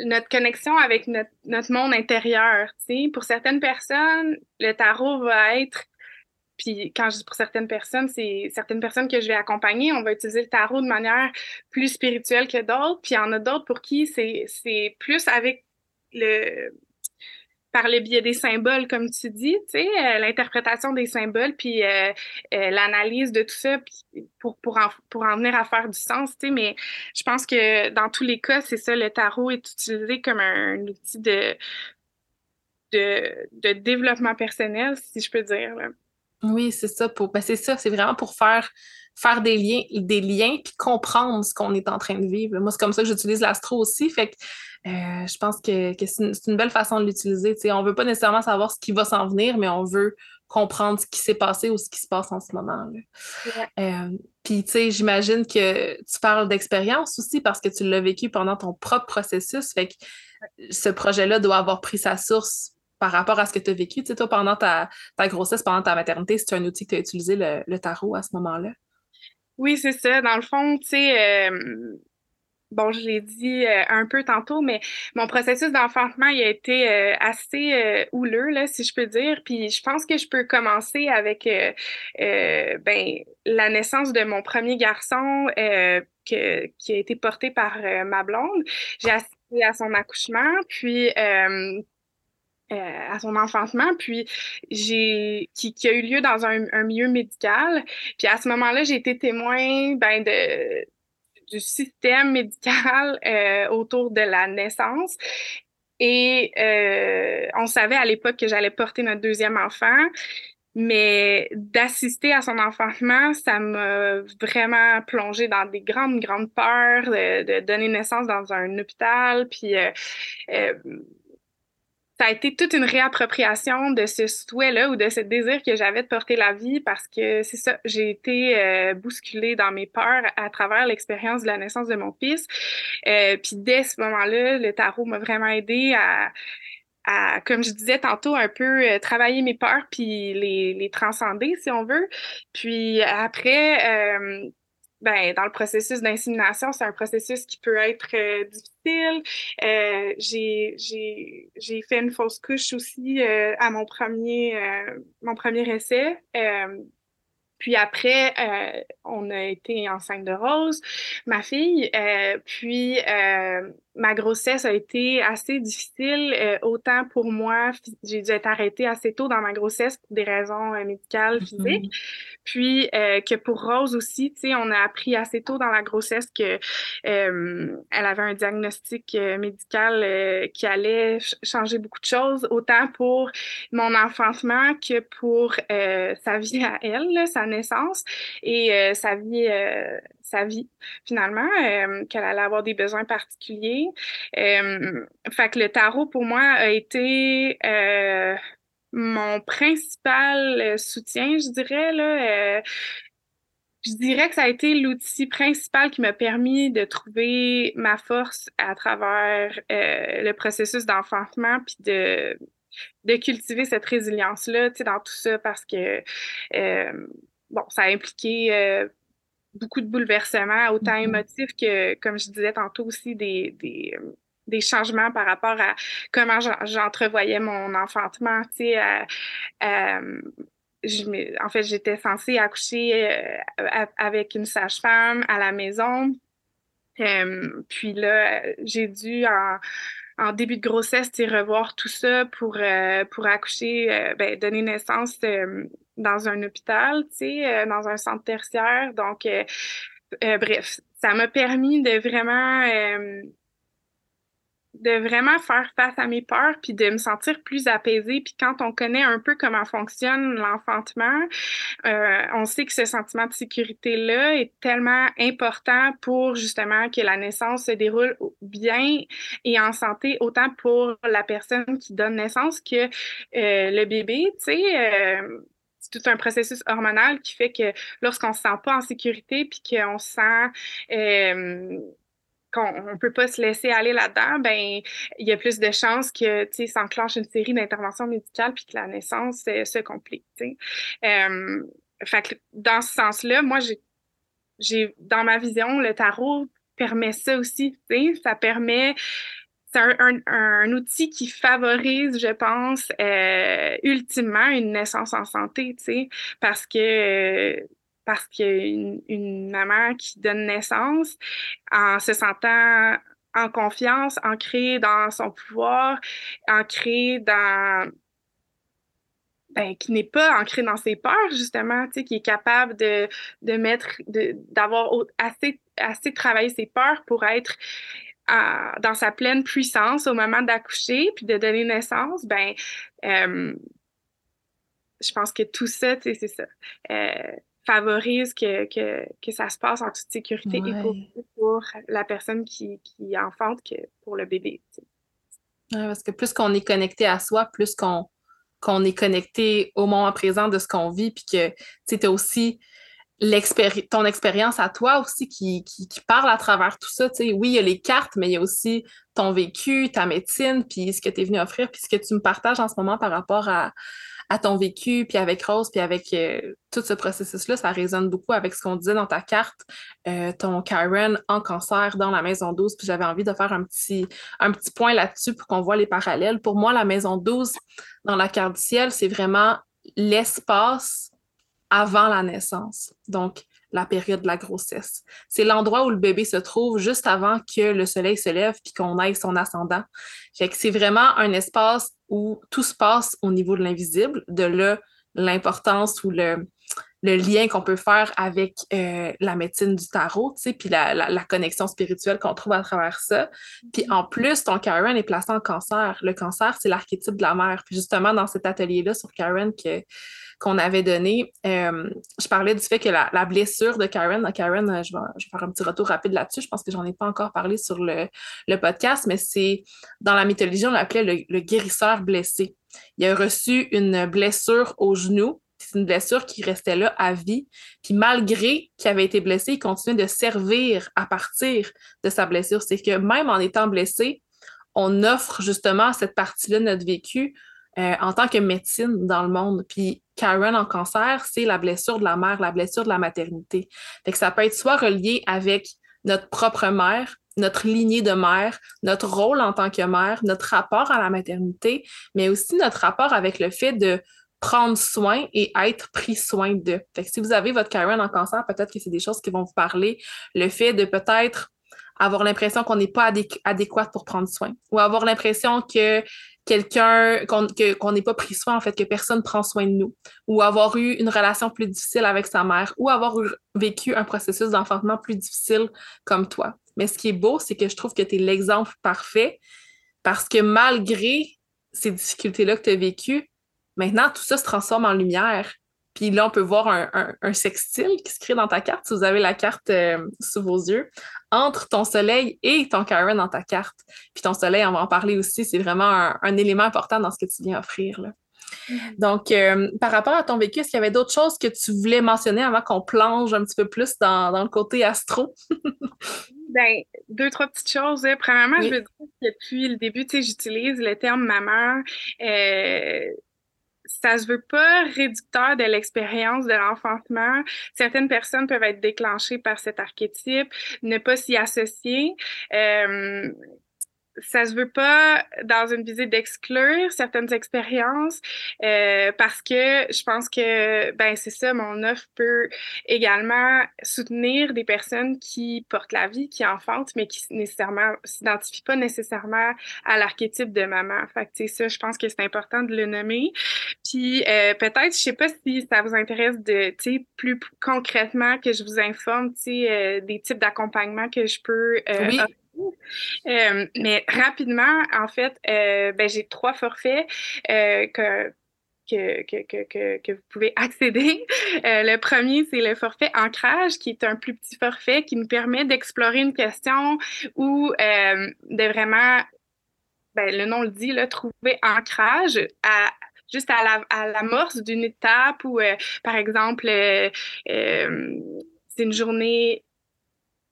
notre connexion avec notre, notre monde intérieur. Pour certaines personnes, le tarot va être puis quand je dis pour certaines personnes, c'est certaines personnes que je vais accompagner, on va utiliser le tarot de manière plus spirituelle que d'autres. Puis il y en a d'autres pour qui c'est plus avec par le biais des symboles, comme tu dis, tu sais, euh, l'interprétation des symboles, puis euh, euh, l'analyse de tout ça, pour, pour, en, venir à faire du sens, tu sais, mais je pense que dans tous les cas, c'est ça, le tarot est utilisé comme un, outil de, de, développement personnel, si je peux dire. Oui, c'est ça, pour, ben c'est ça, c'est vraiment pour faire faire des liens, des liens puis comprendre ce qu'on est en train de vivre. Moi, c'est comme ça que j'utilise l'astro aussi. Fait que euh, je pense que, c'est une, belle façon de l'utiliser. On ne veut pas nécessairement savoir ce qui va s'en venir, mais on veut comprendre ce qui s'est passé ou ce qui se passe en ce moment. Euh, puis, tu sais, j'imagine que tu parles d'expérience aussi parce que tu l'as vécu pendant ton propre processus. Fait que ce projet-là doit avoir pris sa source par rapport à ce que tu as vécu. Tu sais, toi, pendant ta, grossesse, pendant ta maternité, c'est un outil que tu as utilisé, le, tarot, à ce moment-là? Oui, c'est ça. Dans le fond, tu sais, euh, bon, je l'ai dit euh, un peu tantôt, mais mon processus d'enfantement, il a été euh, assez houleux, là, si je peux dire. Puis je pense que je peux commencer avec ben, la naissance de mon premier garçon que, qui a été porté par ma blonde. J'ai assisté à son accouchement, puis à son enfantement, puis j'ai qui, a eu lieu dans un, milieu médical. Puis à ce moment-là, j'ai été témoin ben, de, du système médical autour de la naissance. Et on savait à l'époque que j'allais porter notre deuxième enfant. Mais d'assister à son enfantement, ça m'a vraiment plongé dans des grandes, grandes peurs de, donner naissance dans un hôpital. Puis euh, euh, ça a été toute une réappropriation de ce souhait-là ou de ce désir que j'avais de porter la vie parce que c'est ça, j'ai été euh, bousculée dans mes peurs à travers l'expérience de la naissance de mon fils. puis dès ce moment-là, le tarot m'a vraiment aidé à à, comme je disais tantôt, un peu euh, travailler mes peurs puis les, les, transcender, si on veut. Puis après, euh, ben, dans le processus d'insémination, c'est un processus qui peut être euh, difficile. Euh, j'ai fait une fausse couche aussi à mon premier, mon premier essai. Puis après, euh, on a été enceinte de Rose, ma fille. Euh, puis euh, ma grossesse a été assez difficile, autant pour moi, j'ai dû être arrêtée assez tôt dans ma grossesse pour des raisons médicales, mm-hmm. physiques. Puis que pour Rose aussi, tu sais, on a appris assez tôt dans la grossesse que elle avait un diagnostic médical qui allait changer beaucoup de choses, autant pour mon enfantement que pour sa vie à elle, sa naissance et euh, sa vie euh, vie finalement euh, qu'elle allait avoir des besoins particuliers. Fait que le tarot pour moi a été mon principal soutien je dirais là je dirais que ça a été l'outil principal qui m'a permis de trouver ma force à travers le processus d'enfantement puis de de cultiver cette résilience-là, dans tout ça, parce que bon, ça a impliqué euh, beaucoup de bouleversements, autant mm-hmm. émotifs que, comme je disais tantôt aussi, des, des, des changements par rapport à comment j'entrevoyais mon enfantement, tu sais, en fait, j'étais censée accoucher euh, avec une sage-femme à la maison. Euh, puis là, j'ai dû en, en début de grossesse, revoir tout ça pour, pour accoucher, ben, donner naissance dans un hôpital, tu sais, euh, dans un centre tertiaire. Donc, euh, euh, bref, ça m'a permis de vraiment de vraiment faire face à mes peurs puis de me sentir plus apaisée puis quand on connaît un peu comment fonctionne l'enfantement on sait que ce sentiment de sécurité là est tellement important pour justement que la naissance se déroule bien et en santé autant pour la personne qui donne naissance que le bébé tu sais c'est tout un processus hormonal qui fait que lorsqu'on se sent pas en sécurité puis qu'on sent qu'on ne peut pas se laisser aller là-dedans, ben il y a plus de chances que s'enclenche une série d'interventions médicales puis que la naissance euh, se complique. Fait que dans ce sens-là, moi j'ai dans ma vision le tarot permet ça aussi. Ça permet c'est un, outil qui favorise, je pense, euh, ultimement une naissance en santé, tu sais, parce que parce qu'une une maman qui donne naissance en se sentant en confiance, ancrée dans son pouvoir, ancrée dans ben, qui n'est pas ancrée dans ses peurs, justement, tu sais, qui est capable de, de mettre, d'avoir assez, assez travaillé ses peurs pour être dans sa pleine puissance au moment d'accoucher puis de donner naissance, ben, euh, je pense que tout ça, tu sais, c'est ça, euh, favorise que, que, que, ça se passe en toute sécurité et pour, pour, la personne qui, qui enfante que pour le bébé. parce que plus qu'on est connecté à soi, plus qu'on qu'on est connecté au moment présent de ce qu'on vit, puis que tu sais, aussi ton expérience à toi aussi qui, qui, parle à travers tout ça. oui, il y a les cartes, mais il y a aussi ton vécu, ta médecine, puis ce que tu es venu offrir, puis ce que tu me partages en ce moment par rapport à, à ton vécu, puis avec Rose, puis avec euh, tout ce processus-là, ça résonne beaucoup avec ce qu'on disait dans ta carte, euh, ton Karen en cancer dans la maison 12, puis j'avais envie de faire un petit, un petit point là-dessus pour qu'on voit les parallèles. Pour moi, la maison 12 dans la carte du ciel, c'est vraiment l'espace avant la naissance. Donc, la période de la grossesse. C'est l'endroit où le bébé se trouve juste avant que le soleil se lève puis qu'on aille son ascendant. C'est vraiment un espace où tout se passe au niveau de l'invisible, de là l'importance ou le, le lien qu'on peut faire avec euh, la médecine du tarot, tu sais, puis la, la, connexion spirituelle qu'on trouve à travers ça. Puis en plus, ton Karen est placé en cancer. Le cancer, c'est l'archétype de la mère. Puis justement, dans cet atelier-là sur Karen que, qu'on avait donné, euh, je parlais du fait que la, la blessure de Karen, Karen, euh, je vais, je vais, faire un petit retour rapide là-dessus, je pense que j'en ai pas encore parlé sur le, le podcast, mais c'est dans la mythologie, on l'appelait le, le guérisseur blessé. Il a reçu une blessure au genou c'est une blessure qui restait là à vie. Puis malgré qu'il avait été blessé, il continuait de servir à partir de sa blessure. C'est que même en étant blessé, on offre justement cette partie-là de notre vécu euh, en tant que médecine dans le monde. Puis Karen en cancer, c'est la blessure de la mère, la blessure de la maternité. Fait que ça peut être soit relié avec notre propre mère, notre lignée de mère, notre rôle en tant que mère, notre rapport à la maternité, mais aussi notre rapport avec le fait de prendre soin et être pris soin de. Fait que si vous avez votre Karen en cancer, peut-être que c'est des choses qui vont vous parler. Le fait de peut-être avoir l'impression qu'on n'est pas adéquate pour prendre soin ou avoir l'impression que quelqu'un qu'on n'est pas pris soin en fait que personne prend soin de nous ou avoir eu une relation plus difficile avec sa mère ou avoir vécu un processus d'enfantement plus difficile comme toi. Mais ce qui est beau, c'est que je trouve que tu es l'exemple parfait parce que malgré ces difficultés-là que tu as vécues, Maintenant, tout ça se transforme en lumière. Puis là, on peut voir un, un, sextile qui se crée dans ta carte, si vous avez la carte euh, sous vos yeux, entre ton soleil et ton Karen dans ta carte. Puis ton soleil, on va en parler aussi, c'est vraiment un, élément important dans ce que tu viens offrir. Là. Mm-hmm. Donc, euh, par rapport à ton vécu, est-ce qu'il y avait d'autres choses que tu voulais mentionner avant qu'on plonge un petit peu plus dans, dans le côté astro? [laughs] ben, deux, trois petites choses. Premièrement, je veux dire que depuis le début, tu sais, j'utilise le terme maman. Euh, ça se veut pas réducteur de l'expérience de l'enfantement. Certaines personnes peuvent être déclenchées par cet archétype, ne pas s'y associer. Euh, ça se veut pas dans une visée d'exclure certaines expériences euh, parce que je pense que ben c'est ça mon offre peut également soutenir des personnes qui portent la vie qui enfantent mais qui nécessairement s'identifient pas nécessairement à l'archétype de maman fait que ça je pense que c'est important de le nommer puis euh, peut-être je sais pas si ça vous intéresse de tu sais plus concrètement que je vous informe tu sais euh, des types d'accompagnement que je peux euh, oui. Euh, mais rapidement, en fait, euh, ben, j'ai trois forfaits euh, que, que, que, que, vous pouvez [laughs] accéder. le premier, c'est le forfait ancrage, qui est un plus petit forfait qui nous permet d'explorer une question ou de vraiment, ben, le nom le dit, là, trouver ancrage à, juste à l'amorce d'une étape ou, par exemple, c'est une journée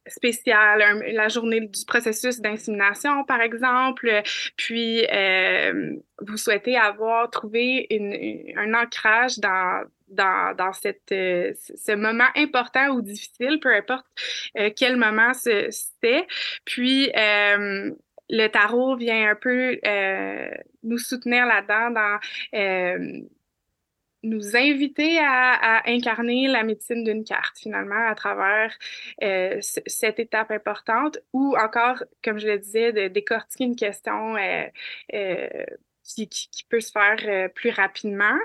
spéciale, la journée du processus d'insémination, par exemple, puis euh, vous souhaitez avoir trouvé une, un ancrage dans, dans, dans cette, euh, ce moment important ou difficile, peu importe euh, quel moment c'était. Puis, le tarot vient un peu nous soutenir là-dedans dans nous inviter à, incarner la médecine d'une carte, finalement, à travers euh, cette étape importante, ou encore, comme je le disais, de décortiquer une question euh, euh, qui, qui, peut se faire plus rapidement.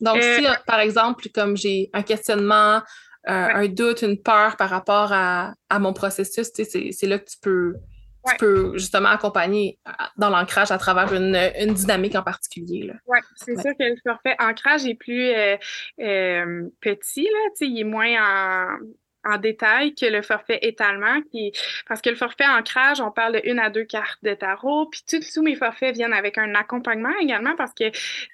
Donc, si, par exemple, comme j'ai un questionnement, un doute, une peur par rapport à, à mon processus, c'est là que tu peux tu peux justement accompagner euh, dans l'ancrage à travers une, une, dynamique en particulier. Oui, c'est sûr que le forfait ancrage est plus euh, euh, petit, là, il est moins en en détail que le forfait étalement, qui parce que le forfait ancrage, on parle de une à deux cartes de tarot, puis tous mes forfaits viennent avec un accompagnement également parce que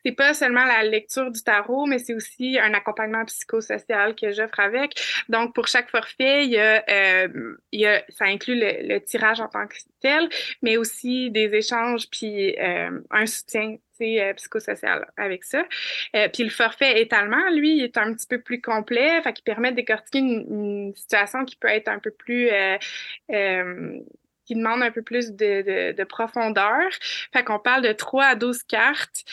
c'est pas seulement la lecture du tarot, mais c'est aussi un accompagnement psychosocial que j'offre avec. Donc pour chaque forfait, il y a, euh, il y a ça inclut le, tirage en tant que tel, mais aussi des échanges puis euh, un soutien euh, psychosocial avec ça. Euh, puis le forfait étalement, lui, il est un petit peu plus complet, fait qu'il permet de décortiquer une, situation qui peut être un peu plus euh, qui demande un peu plus de profondeur. Fait qu'on parle de 3 à 12 cartes.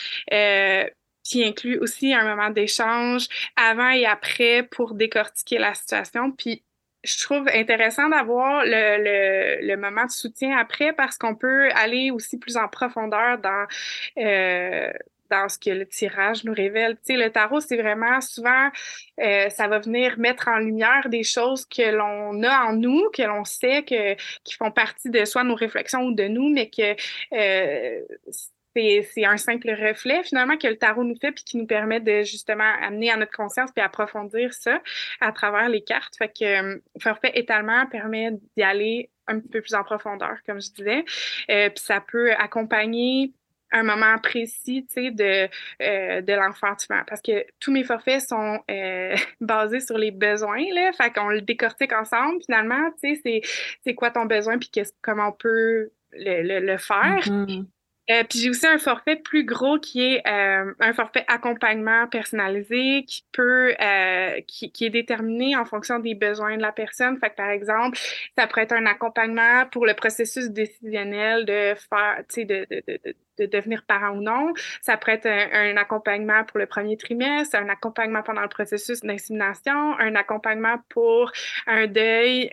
qui inclut aussi un moment d'échange avant et après pour décortiquer la situation. Puis je trouve intéressant d'avoir le, le, le, moment de soutien après parce qu'on peut aller aussi plus en profondeur dans euh, dans ce que le tirage nous révèle. Tu sais, le tarot, c'est vraiment souvent, euh, ça va venir mettre en lumière des choses que l'on a en nous, que l'on sait que qui font partie de soit nos réflexions ou de nous, mais que euh, c'est un simple reflet finalement que le tarot nous fait puis qui nous permet de justement amener à notre conscience puis approfondir ça à travers les cartes. Fait que euh, forfait étalement permet d'y aller un petit peu plus en profondeur, comme je disais. Euh, puis ça peut accompagner un moment précis, tu sais, de, euh, de l'enfantement. Parce que tous mes forfaits sont euh, [laughs] basés sur les besoins, là. Fait qu'on le décortique ensemble, finalement, tu sais, c'est quoi ton besoin, puis comment on peut le, le, faire. Mm-hmm. Euh, puis j'ai aussi un forfait plus gros qui est euh, un forfait accompagnement personnalisé qui peut euh, qui, qui, est déterminé en fonction des besoins de la personne. Fait que par exemple, ça pourrait être un accompagnement pour le processus décisionnel de faire, tu sais, de, de, de, de, devenir parent ou non. Ça pourrait être un, accompagnement pour le premier trimestre, un accompagnement pendant le processus d'insémination, un accompagnement pour un deuil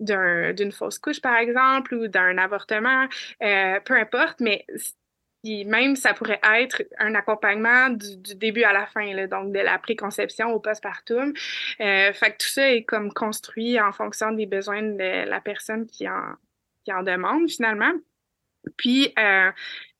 d'une fausse couche, par exemple, ou d'un avortement, euh, peu importe, mais même ça pourrait être un accompagnement du, début à la fin, donc de la préconception au postpartum. Euh, fait que tout ça est comme construit en fonction des besoins de la personne qui en, qui en demande finalement. Puis, euh,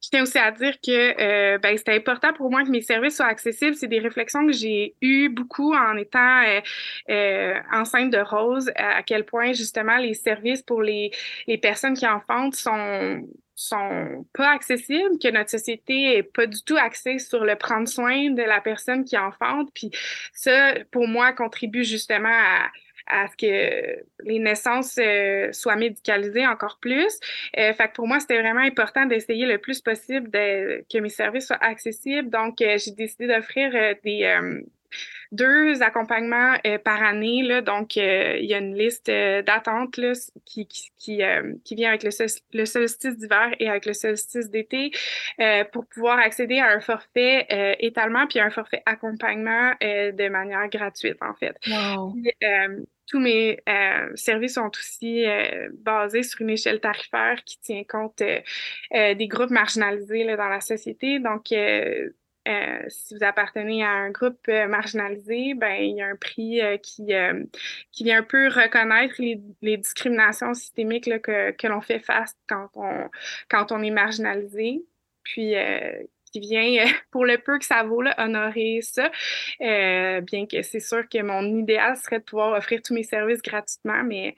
je tiens aussi à dire que euh, ben, c'était important pour moi que mes services soient accessibles. C'est des réflexions que j'ai eues beaucoup en étant euh, euh, enceinte de Rose, à, quel point justement les services pour les, les personnes qui enfantent sont sont pas accessibles, que notre société est pas du tout axée sur le prendre soin de la personne qui enfante. Puis ça, pour moi, contribue justement à, à ce que les naissances euh, soient médicalisées encore plus. Euh, fait que pour moi, c'était vraiment important d'essayer le plus possible de, que mes services soient accessibles. Donc, euh, j'ai décidé d'offrir des deux accompagnements euh, par année. Là, donc, euh, il y a une liste euh, d'attente qui, qui, qui, qui, vient avec le, le solstice d'hiver et avec le solstice d'été pour pouvoir accéder à un forfait étalement puis un forfait accompagnement de manière gratuite, en fait. Tous mes services sont aussi basés sur une échelle tarifaire qui tient compte des groupes marginalisés là, dans la société. Donc, euh, si vous appartenez à un groupe euh, marginalisé, ben il y a un prix euh, qui, qui vient un peu reconnaître les, les discriminations systémiques là, que, que l'on fait face quand on, quand on est marginalisé. Puis vient, [laughs] pour le peu que ça vaut, là, honorer ça. bien que c'est sûr que mon idéal serait de pouvoir offrir tous mes services gratuitement, mais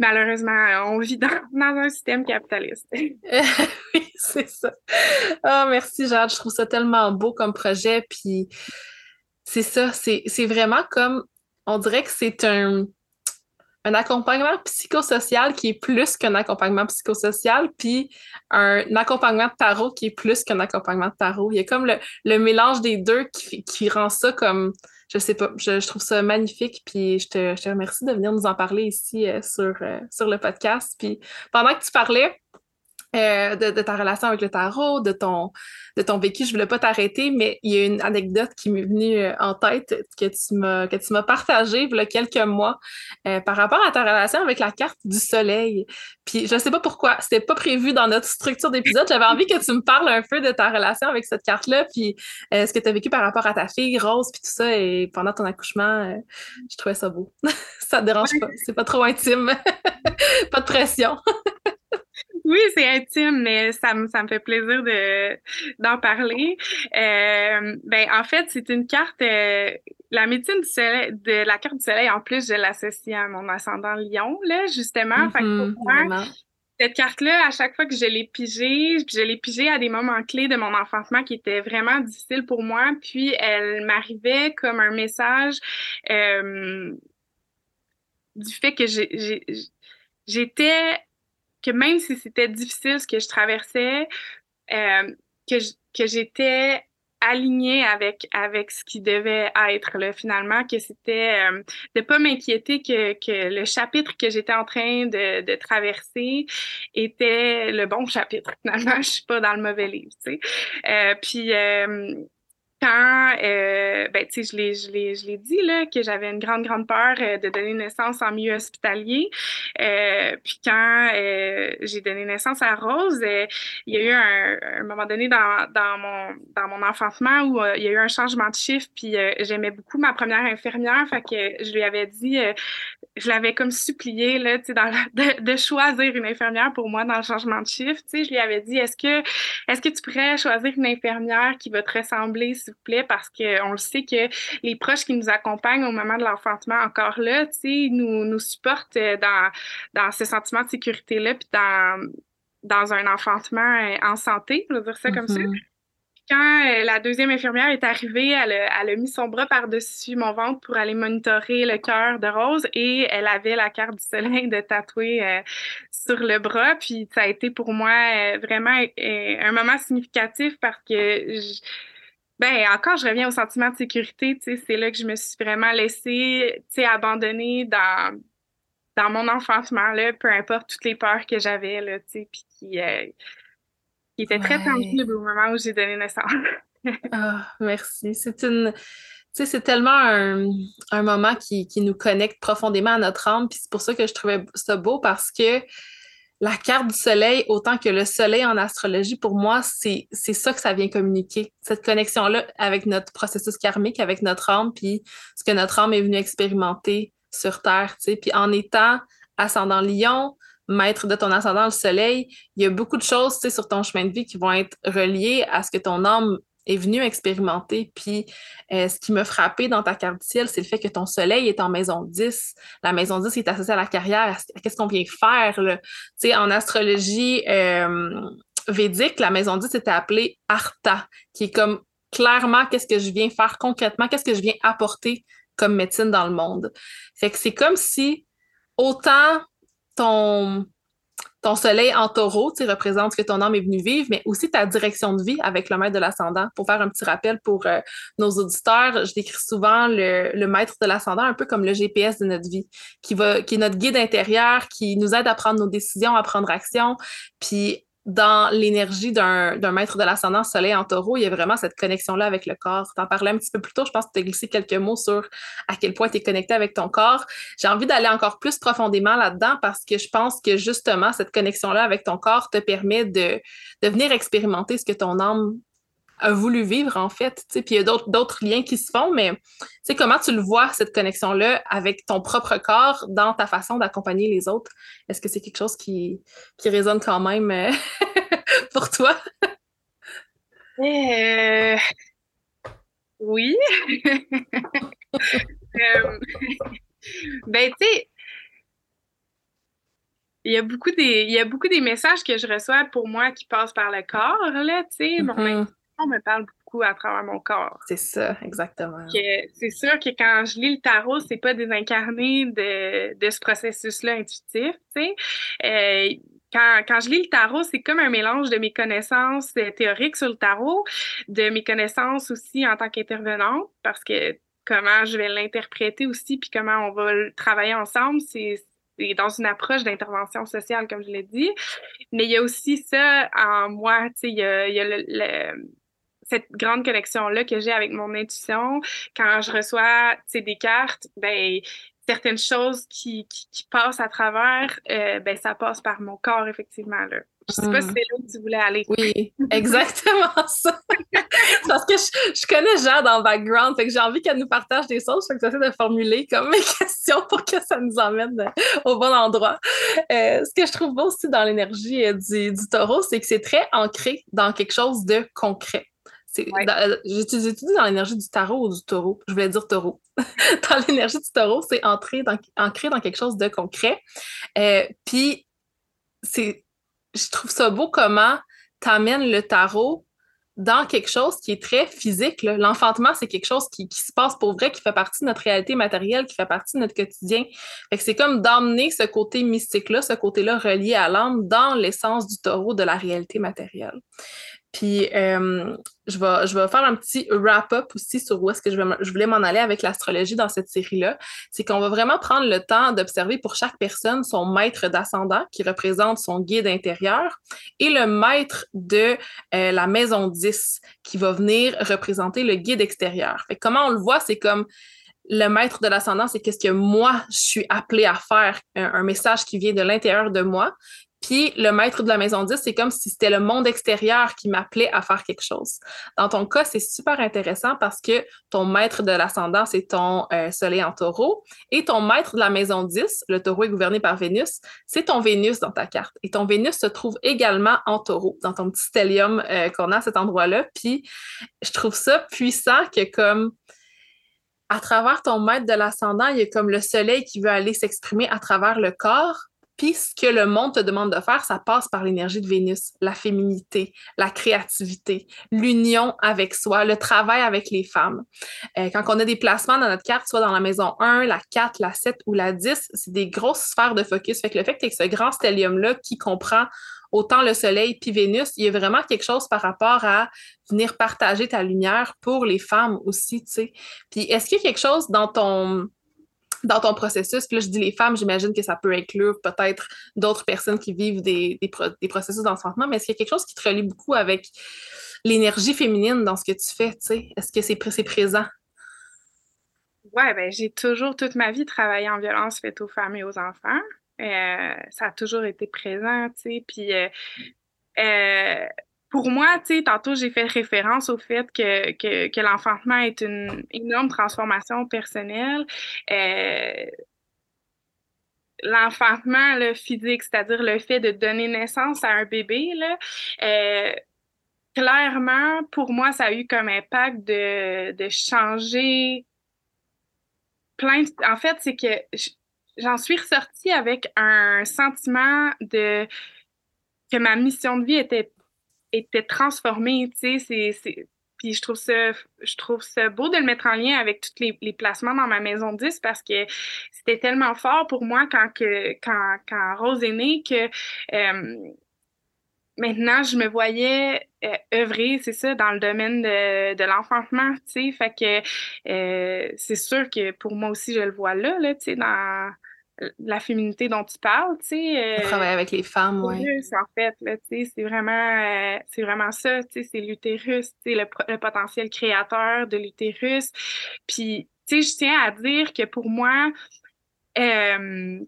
malheureusement, on vit dans, [laughs] dans un système capitaliste. [laughs] oui, c'est ça. Oh, merci, Jade. Je trouve ça tellement beau comme projet. Puis c'est ça, c'est vraiment comme, on dirait que c'est un, un accompagnement psychosocial qui est plus qu'un accompagnement psychosocial, puis un, accompagnement de tarot qui est plus qu'un accompagnement de tarot. Il y a comme le, le mélange des deux qui, qui rend ça comme je sais pas, je, trouve ça magnifique. Puis je te, je te, remercie de venir nous en parler ici euh, sur, euh, sur le podcast. Puis pendant que tu parlais, euh, de, ta relation avec le tarot, de ton, de ton vécu. Je voulais pas t'arrêter, mais il y a une anecdote qui m'est venue euh, en tête que tu m'as, que tu m'as partagée il y a quelques mois euh, par rapport à ta relation avec la carte du soleil. Puis je sais pas pourquoi, c'était pas prévu dans notre structure d'épisode. J'avais envie que tu me parles un peu de ta relation avec cette carte-là, puis ce que tu as vécu par rapport à ta fille Rose, puis tout ça, et pendant ton accouchement, je trouvais ça beau. [laughs] ça te dérange pas, c'est pas trop intime, [laughs] pas de pression. Oui, c'est intime, mais ça me, ça me fait plaisir de, d'en parler. Euh, ben, en fait, c'est une carte, euh, la médecine du soleil, de la carte du soleil, en plus, je l'associe à mon ascendant lion, là, justement. fait mm-hmm, cette carte-là, à chaque fois que je l'ai pigée, je l'ai pigée à des moments clés de mon enfantement qui étaient vraiment difficiles pour moi. Puis, elle m'arrivait comme un message euh, du fait que j'étais que même si c'était difficile ce que je traversais, euh, que j'étais aligné avec avec ce qui devait être là, finalement que c'était euh, de pas m'inquiéter que, que le chapitre que j'étais en train de, de traverser était le bon chapitre [laughs] finalement. Je suis pas dans le mauvais livre tu sais. Euh, puis quand, euh, ben, tu sais, je l'ai, dit, là, que j'avais une grande, grande peur euh, de donner naissance en milieu hospitalier. Euh, puis quand euh, j'ai donné naissance à Rose, euh, il y a eu un, un, moment donné dans, dans, mon, dans mon enfantement où il y a eu un changement de chiffre, puis j'aimais beaucoup ma première infirmière, fait que je lui avais dit, je l'avais comme supplié, là, de, choisir une infirmière pour moi dans le changement de chiffre, je lui avais dit, est-ce que, est-ce que tu pourrais choisir une infirmière qui va te ressembler, s'il vous plaît, parce qu'on le sait que les proches qui nous accompagnent au moment de l'enfantement, encore là, nous, nous supportent euh, dans, dans ce sentiment de sécurité-là, puis dans, dans un enfantement euh, en santé, je veux dire ça comme ça. Quand euh, la deuxième infirmière est arrivée, elle a, mis son bras par-dessus mon ventre pour aller monitorer le cœur de Rose et elle avait la carte du soleil de tatouer euh, sur le bras. Puis ça a été pour moi vraiment un moment significatif parce que je, ben encore, je reviens au sentiment de sécurité. C'est là que je me suis vraiment laissée, abandonner dans dans mon enfantement là, peu importe toutes les peurs que j'avais puis qui euh, qui étaient très tangibles au moment où j'ai donné naissance. [laughs] ah, merci. C'est une tu sais, c'est tellement un, un moment qui, qui, nous connecte profondément à notre âme, puis c'est pour ça que je trouvais ça beau parce que la carte du soleil, autant que le soleil en astrologie, pour moi, c'est ça que ça vient communiquer. Cette connexion-là avec notre processus karmique, avec notre âme, puis ce que notre âme est venue expérimenter sur Terre. Tu sais. Puis en étant ascendant lion, maître de ton ascendant le soleil, il y a beaucoup de choses sur ton chemin de vie qui vont être reliées à ce que ton âme est venu expérimenter. Puis euh, ce qui m'a frappé dans ta carte du ciel, c'est le fait que ton soleil est en maison 10. La maison 10 est associée à la carrière, qu'est-ce qu'on vient faire. Là. en astrologie euh, védique, la maison 10 était appelée Artha, qui est comme clairement qu'est-ce que je viens faire concrètement, qu'est-ce que je viens apporter comme médecine dans le monde. Fait que c'est comme si autant ton soleil en taureau, tu représente ce que ton âme est venue vivre, mais aussi ta direction de vie avec le maître de l'ascendant. Pour faire un petit rappel pour euh, nos auditeurs, je décris souvent le, le maître de l'ascendant un peu comme le GPS de notre vie, qui, va, qui est notre guide intérieur, qui nous aide à prendre nos décisions, à prendre action. Puis dans l'énergie d'un maître de l'ascendant soleil en taureau, il y a vraiment cette connexion-là avec le corps. Tu en parlais un petit peu plus tôt, je pense que tu as glissé quelques mots sur à quel point tu es connecté avec ton corps. J'ai envie d'aller encore plus profondément là-dedans parce que je pense que justement, cette connexion-là avec ton corps te permet de, de venir expérimenter ce que ton âme a voulu vivre, en fait. Puis il y a d'autres liens qui se font, mais comment tu le vois, cette connexion-là, avec ton propre corps dans ta façon d'accompagner les autres? Est-ce que c'est quelque chose qui, qui résonne quand même euh, [laughs] pour toi? Euh... Oui. [laughs] euh... Ben, tu sais, il y a beaucoup des il y a beaucoup des messages que je reçois pour moi qui passent par le corps là tu sais mm-hmm me parle beaucoup à travers mon corps. C'est ça, exactement. C'est sûr que quand je lis le tarot, c'est pas désincarné de, de ce processus-là intuitif, tu sais. Euh, quand, quand, je lis le tarot, c'est comme un mélange de mes connaissances euh, théoriques sur le tarot, de mes connaissances aussi en tant qu'intervenante, parce que comment je vais l'interpréter aussi, puis comment on va le travailler ensemble, c'est dans une approche d'intervention sociale, comme je l'ai dit. Mais il y a aussi ça en moi, tu sais, il y a, il y a le cette grande connexion-là que j'ai avec mon intuition, quand je reçois des cartes, ben certaines choses qui, qui, passent à travers, euh, ben ça passe par mon corps, effectivement. Là. Je sais pas si hmm. c'est là que tu voulais aller. Oui, [laughs] exactement ça. [laughs] Parce que je, connais Jean dans le background, fait que j'ai envie qu'elle nous partage des choses, fait que j'essaie de formuler comme mes [laughs] questions pour que ça nous emmène euh, au bon endroit. Euh, ce que je trouve beau aussi dans l'énergie du, du taureau, c'est que c'est très ancré dans quelque chose de concret. Euh, j'étudie dans l'énergie du tarot ou du taureau. Je voulais dire taureau. [laughs] dans l'énergie du taureau, c'est ancré dans, ancré dans quelque chose de concret. Euh, puis, je trouve ça beau comment tu amènes le tarot dans quelque chose qui est très physique. L'enfantement, c'est quelque chose qui, qui, se passe pour vrai, qui fait partie de notre réalité matérielle, qui fait partie de notre quotidien. c'est comme d'emmener ce côté mystique-là, ce côté-là relié à l'âme dans l'essence du taureau de la réalité matérielle. Puis euh, je vais, je vais faire un petit wrap-up aussi sur où est-ce que je, voulais m'en aller avec l'astrologie dans cette série-là. C'est qu'on va vraiment prendre le temps d'observer pour chaque personne son maître d'ascendant qui représente son guide intérieur et le maître de euh, la maison 10 qui va venir représenter le guide extérieur. Fait comment on le voit, c'est comme le maître de l'ascendant, c'est qu'est-ce que moi, je suis appelé à faire, un, message qui vient de l'intérieur de moi. Puis le maître de la maison 10, c'est comme si c'était le monde extérieur qui m'appelait à faire quelque chose. Dans ton cas, c'est super intéressant parce que ton maître de l'ascendant, c'est ton euh, soleil en taureau. Et ton maître de la maison 10, le taureau est gouverné par Vénus, c'est ton Vénus dans ta carte. Et ton Vénus se trouve également en taureau, dans ton petit stellium euh, qu'on a à cet endroit-là. Puis je trouve ça puissant que comme à travers ton maître de l'ascendant, il y a comme le soleil qui veut aller s'exprimer à travers le corps. Puis ce que le monde te demande de faire, ça passe par l'énergie de Vénus, la féminité, la créativité, l'union avec soi, le travail avec les femmes. Euh, quand on a des placements dans notre carte, soit dans la maison 1, la 4, la 7 ou la 10, c'est des grosses sphères de focus. Fait que le fait que tu ce grand stellium-là qui comprend autant le Soleil puis Vénus, il y a vraiment quelque chose par rapport à venir partager ta lumière pour les femmes aussi, tu sais. Puis est-ce qu'il y a quelque chose dans ton [laughs] dans ton processus, puis là je dis les femmes, j'imagine que ça peut inclure peut-être d'autres personnes qui vivent des, des, processus d'enfantement, mais est-ce qu'il y a quelque chose qui te relie beaucoup avec l'énergie féminine dans ce que tu fais, tu sais? Est-ce que c'est présent? Ouais, ben j'ai toujours toute ma vie travaillé en violence faite aux femmes et aux enfants. Euh, ça a toujours été présent, tu sais. Puis euh, euh, pour moi, tu sais, tantôt j'ai fait référence au fait que, que, l'enfantement est une énorme transformation personnelle. l'enfantement le physique, c'est-à-dire le fait de donner naissance à un bébé, là, clairement, pour moi, ça a eu comme impact de, de changer plein de... En fait, c'est que j'en suis ressortie avec un sentiment de que ma mission de vie était, était transformée, tu sais, c'est, puis je trouve ça je trouve ça beau de le mettre en lien avec tous les, les placements dans ma maison 10 parce que c'était tellement fort pour moi quand que quand, quand Rose est née que euh, maintenant je me voyais euh, œuvrer, c'est ça, dans le domaine de, de l'enfantement, tu sais, fait que euh, c'est sûr que pour moi aussi je le vois là, là, tu sais, dans la féminité dont tu parles, tu sais. Euh, travailler avec les femmes, oui. En fait, là, tu sais, c'est vraiment, euh, c'est vraiment ça, tu sais, c'est l'utérus, tu sais, le, le, potentiel créateur de l'utérus. Puis, tu sais, je tiens à dire que pour moi, euh,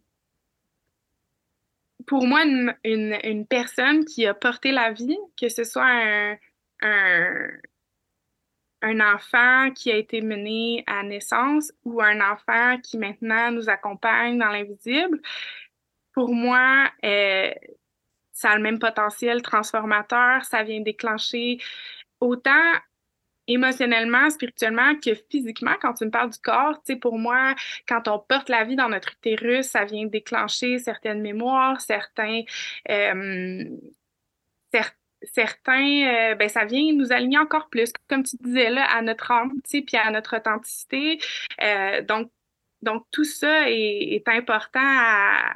pour moi, une, une, une, personne qui a porté la vie, que ce soit un, un un enfant qui a été mené à naissance ou un enfant qui maintenant nous accompagne dans l'invisible, pour moi, euh, ça a le même potentiel transformateur, ça vient déclencher autant émotionnellement, spirituellement que physiquement, quand tu me parles du corps, tu sais, pour moi, quand on porte la vie dans notre utérus, ça vient déclencher certaines mémoires, certains, euh, certains certains, euh, ben, ça vient nous aligner encore plus, comme tu disais là, à notre âme, puis à notre authenticité. Euh, donc, donc, tout ça est, important à,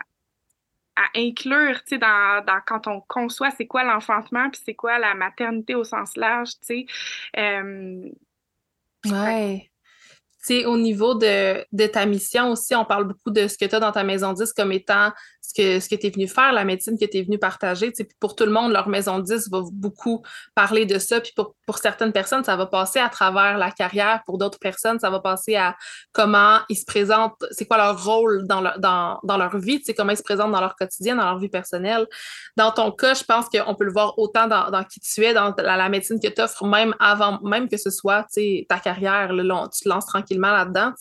inclure, dans, dans, quand on conçoit c'est quoi l'enfantement, puis c'est quoi la maternité au sens large, tu sais. Euh, au niveau de, de, ta mission aussi, on parle beaucoup de ce que tu as dans ta maison 10 comme étant ce que, ce que tu es venu faire, la médecine que tu es venu partager. pour tout le monde, leur maison 10 va beaucoup parler de ça. Puis pour, pour, certaines personnes, ça va passer à travers la carrière. Pour d'autres personnes, ça va passer à comment ils se présentent, c'est quoi leur rôle dans leur, dans, dans leur vie, comment ils se présentent dans leur quotidien, dans leur vie personnelle. Dans ton cas, je pense qu'on peut le voir autant dans, dans, qui tu es, dans la, la médecine que tu offres, même avant, même que ce soit ta carrière. Tu te lances tranquillement là-dedans.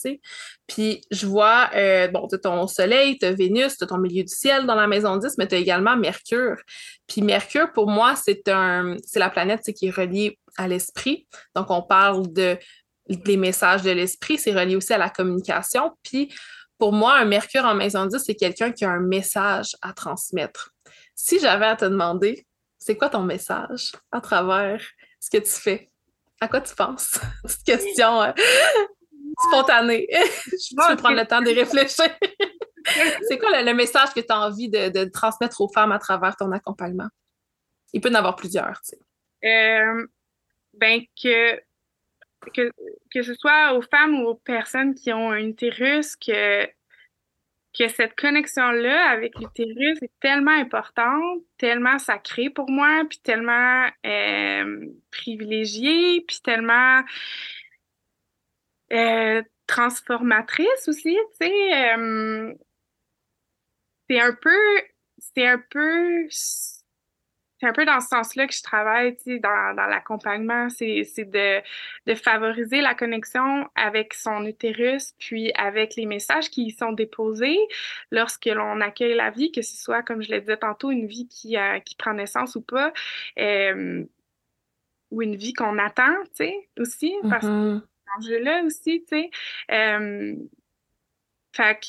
Puis je vois, euh, bon, tu ton soleil, tu as Vénus, tu ton milieu du ciel dans la maison 10, mais tu as également Mercure. Puis Mercure, pour moi, c'est un, c'est la planète qui est reliée à l'esprit. Donc, on parle de, des messages de l'esprit, c'est relié aussi à la communication. Puis pour moi, un Mercure en maison 10, c'est quelqu'un qui a un message à transmettre. Si j'avais à te demander, c'est quoi ton message à travers ce que tu fais? À quoi tu penses? [laughs] Cette question euh, spontané. [laughs] je peux prendre le temps de réfléchir. [laughs] c'est quoi le, message que tu as envie de, transmettre aux femmes à travers ton accompagnement? Il peut y en avoir plusieurs, tu sais. Euh, ben que, que, que ce soit aux femmes ou aux personnes qui ont un utérus, que, que cette connexion-là avec l'utérus est tellement importante, tellement sacrée pour moi, puis tellement euh, privilégiée, puis tellement euh, transformatrice aussi, tu sais. Euh, c'est un peu, c'est un peu c'est un peu dans ce sens-là que je travaille dans, dans l'accompagnement, c'est de, de favoriser la connexion avec son utérus, puis avec les messages qui y sont déposés lorsque l'on accueille la vie, que ce soit, comme je le disais tantôt, une vie qui, euh, qui prend naissance ou pas, ou une vie qu'on attend, tu sais, aussi, parce c'est là aussi, tu sais. Euh, fait que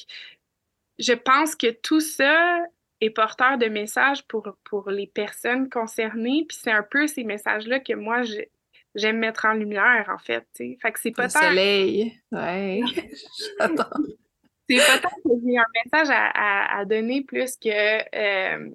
je pense que tout ça, est porteur de messages pour, pour les personnes concernées. Puis c'est un peu ces messages-là que moi, j'aime mettre en lumière, en fait. Fait que c'est pas Le soleil, ouais. [laughs] c'est pas tant que j'ai un message à, à, donner plus que... Euh,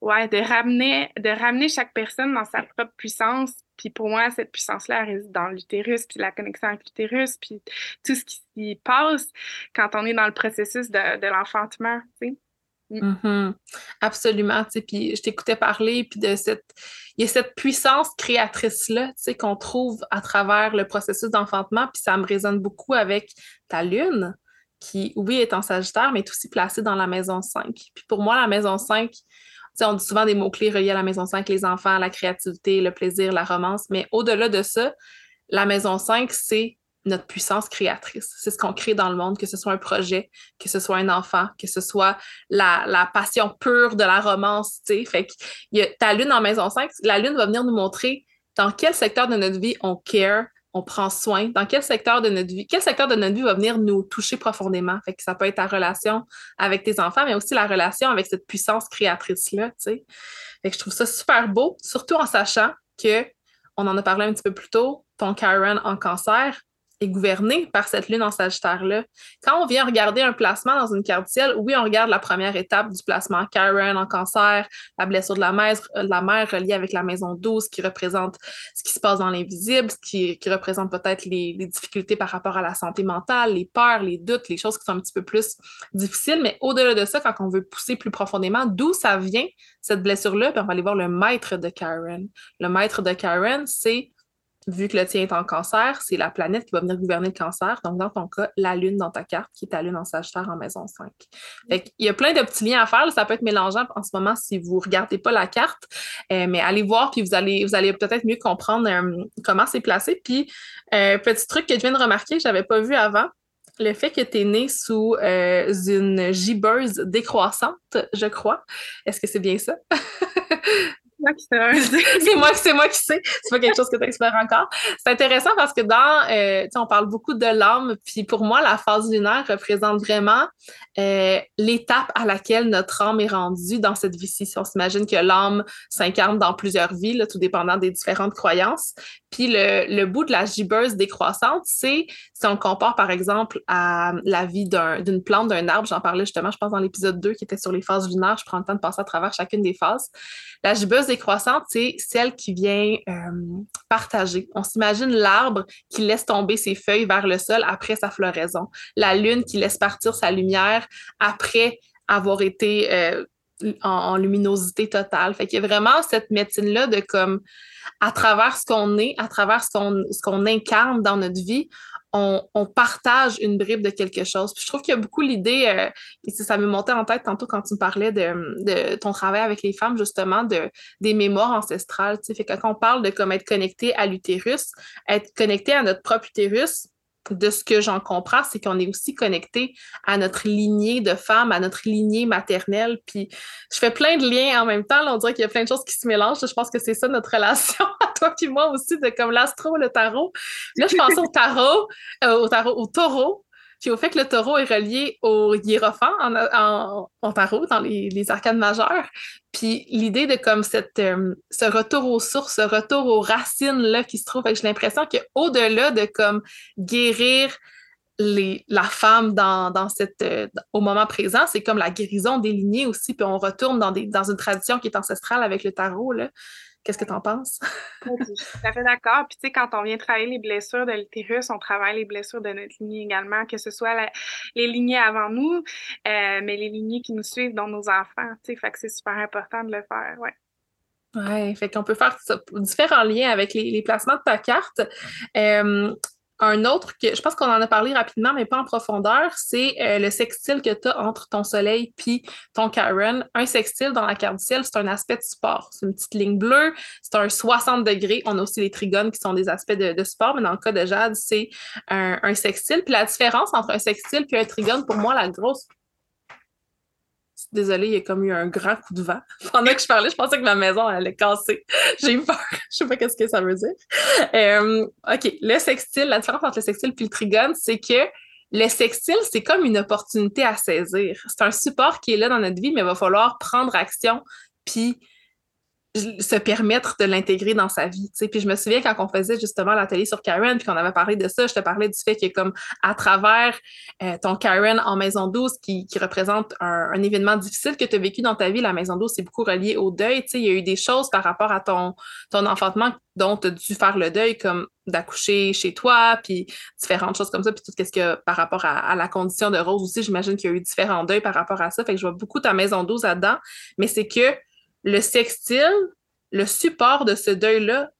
ouais, de ramener, de ramener chaque personne dans sa propre puissance. Puis pour moi, cette puissance-là réside dans l'utérus, puis la connexion avec l'utérus, puis tout ce qui s'y passe quand on est dans le processus de, de l'enfantement, tu sais. Mm. Mm-hmm. Absolument, tu sais, puis je t'écoutais parler, puis de cette, il y a cette puissance créatrice-là, tu sais, qu'on trouve à travers le processus d'enfantement, puis ça me résonne beaucoup avec ta lune, qui, oui, est en Sagittaire, mais est aussi placée dans la maison 5. Puis pour moi, la maison 5, on dit souvent des mots-clés reliés à la maison 5, les enfants, la créativité, le plaisir, la romance, mais au-delà de ça, la maison 5, c'est notre puissance créatrice. C'est ce qu'on crée dans le monde, que ce soit un projet, que ce soit un enfant, que ce soit la, passion pure de la romance, tu sais. Fait que y ta lune en maison 5, la lune va venir nous montrer dans quel secteur de notre vie on care, on prend soin, dans quel secteur de notre vie, quel secteur de notre vie va venir nous toucher profondément? Fait que ça peut être ta relation avec tes enfants, mais aussi la relation avec cette puissance créatrice-là, que je trouve ça super beau, surtout en sachant que, on en a parlé un petit peu plus tôt, ton Karen en cancer, est gouverné par cette lune en Sagittaire-là. Quand on vient regarder un placement dans une carte ciel, oui, on regarde la première étape du placement Karen en cancer, la blessure de la mère, euh, la mère reliée avec la maison 12 qui représente ce qui se passe dans l'invisible, ce qui, représente peut-être les, les, difficultés par rapport à la santé mentale, les peurs, les doutes, les choses qui sont un petit peu plus difficiles. Mais au-delà de ça, quand on veut pousser plus profondément, d'où ça vient, cette blessure-là, on va aller voir le maître de Karen. Le maître de Karen, c'est vu que le tien est en cancer, c'est la planète qui va venir gouverner le cancer. Donc, dans ton cas, la lune dans ta carte, qui est ta lune en Sagittaire en maison 5. Il y a plein de petits liens à faire. Ça peut être mélangeant en ce moment si vous ne regardez pas la carte. Euh, mais allez voir, puis vous allez, vous allez peut-être mieux comprendre euh, comment c'est placé. Puis, euh, petit truc que je viens de remarquer, que je n'avais pas vu avant, le fait que tu es né sous une gibbeuse décroissante, je crois. Est-ce que c'est bien ça? [laughs] [laughs] c'est moi, qui sais. C'est pas quelque chose que tu explores encore. C'est intéressant parce que dans, euh, on parle beaucoup de l'âme, puis pour moi, la phase lunaire représente vraiment euh, l'étape à laquelle notre âme est rendue dans cette vie-ci. On s'imagine que l'âme s'incarne dans plusieurs vies, tout dépendant des différentes croyances. Puis le, le bout de la gibbeuse décroissante, c'est si on compare par exemple à la vie d'une plante, d'un arbre, j'en parlais justement, je pense, dans l'épisode 2 qui était sur les phases lunaires, je prends le temps de passer à travers chacune des phases. La gibbeuse décroissante, c'est celle qui vient euh, partager. On s'imagine l'arbre qui laisse tomber ses feuilles vers le sol après sa floraison, la lune qui laisse partir sa lumière après avoir été euh, en, luminosité totale. Fait qu'il y a vraiment cette médecine-là de comme, à travers ce qu'on est, à travers ce qu'on, ce qu'on incarne dans notre vie, on, partage une bribe de quelque chose. Puis je trouve qu'il y a beaucoup l'idée, euh, et ça me montait en tête tantôt quand tu me parlais de, ton travail avec les femmes, justement, de, des mémoires ancestrales. Fait que quand on parle de comme être connecté à l'utérus, être connecté à notre propre utérus, de ce que j'en comprends, c'est qu'on est aussi connecté à notre lignée de femmes, à notre lignée maternelle. Puis je fais plein de liens en même temps. on dirait qu'il y a plein de choses qui se mélangent. Je pense que c'est ça notre [laughs] relation toi puis moi aussi, de comme l'astro, le tarot. Là, je pense au tarot, euh, au tarot, au taureau. Puis au fait que le taureau est relié au hiérophant en, en, tarot, dans les, les, arcades majeures. Puis l'idée de comme cette, euh, ce retour aux sources, ce retour aux racines là qui se trouve, j'ai l'impression qu'au-delà de comme guérir les, la femme dans, dans cette, euh, au moment présent, c'est comme la guérison des lignées aussi, puis on retourne dans, des, dans une tradition qui est ancestrale avec le tarot. Là. Qu'est-ce que tu en penses? je suis tout à fait [laughs] d'accord. Puis, tu sais, quand on vient travailler les blessures de l'utérus, on travaille les blessures de notre lignée également, que ce soit les lignées avant nous, euh, mais les lignées qui nous suivent dans nos enfants. Tu sais, fait que c'est super important de le faire, ouais. Oui, fait qu'on peut faire différents liens avec les, placements de ta carte. Euh, un autre que je pense qu'on en a parlé rapidement, mais pas en profondeur, c'est euh, le sextile que tu as entre ton soleil puis ton Karen. Un sextile dans la carte ciel, c'est un aspect de support. C'est une petite ligne bleue, c'est un 60 degrés. On a aussi les trigones qui sont des aspects de, support, mais dans le cas de Jade, c'est un, un, sextile. Puis la différence entre un sextile et un trigone, pour moi, la grosse Désolée, il y a comme eu un grand coup de vent. [laughs] Pendant que je parlais, je pensais que ma maison allait casser. [laughs] J'ai eu peur. [laughs] je sais pas qu'est-ce que ça veut dire. Euh, OK, le sextile, la différence entre le sextile et le trigone, c'est que le sextile, c'est comme une opportunité à saisir. C'est un support qui est là dans notre vie, mais il va falloir prendre action puis se permettre de l'intégrer dans sa vie. Puis je me souviens quand on faisait justement l'atelier sur Karen, puis qu'on avait parlé de ça, je te parlais du fait que comme à travers euh, ton Karen en maison douce qui, qui représente un, événement difficile que tu as vécu dans ta vie, la maison douce, c'est beaucoup relié au deuil. Il y a eu des choses par rapport à ton, ton enfantement dont tu as dû faire le deuil, comme d'accoucher chez toi, puis différentes choses comme ça, puis tout ce que par rapport à, à, la condition de Rose aussi, j'imagine qu'il y a eu différents deuils par rapport à ça. Fait que je vois beaucoup ta maison douce là-dedans, mais c'est que le sextile, le support de ce deuil-là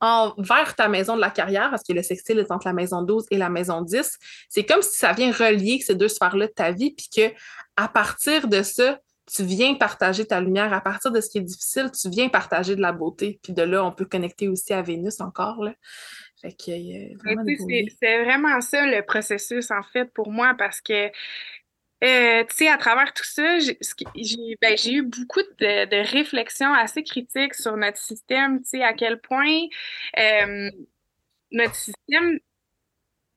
envers ta maison de la carrière, parce que le sextile est entre la maison 12 et la maison 10, c'est comme si ça vient relier ces deux sphères-là de ta vie, puis que à partir de ça, tu viens partager ta lumière. À partir de ce qui est difficile, tu viens partager de la beauté. Puis de là, on peut connecter aussi à Vénus encore. Là. Fait que, c'est vraiment ça le processus, en fait, pour moi, parce que euh, tu sais, à travers tout ça, j'ai ben, eu beaucoup de, de, réflexions assez critiques sur notre système, tu sais, à quel point euh, notre système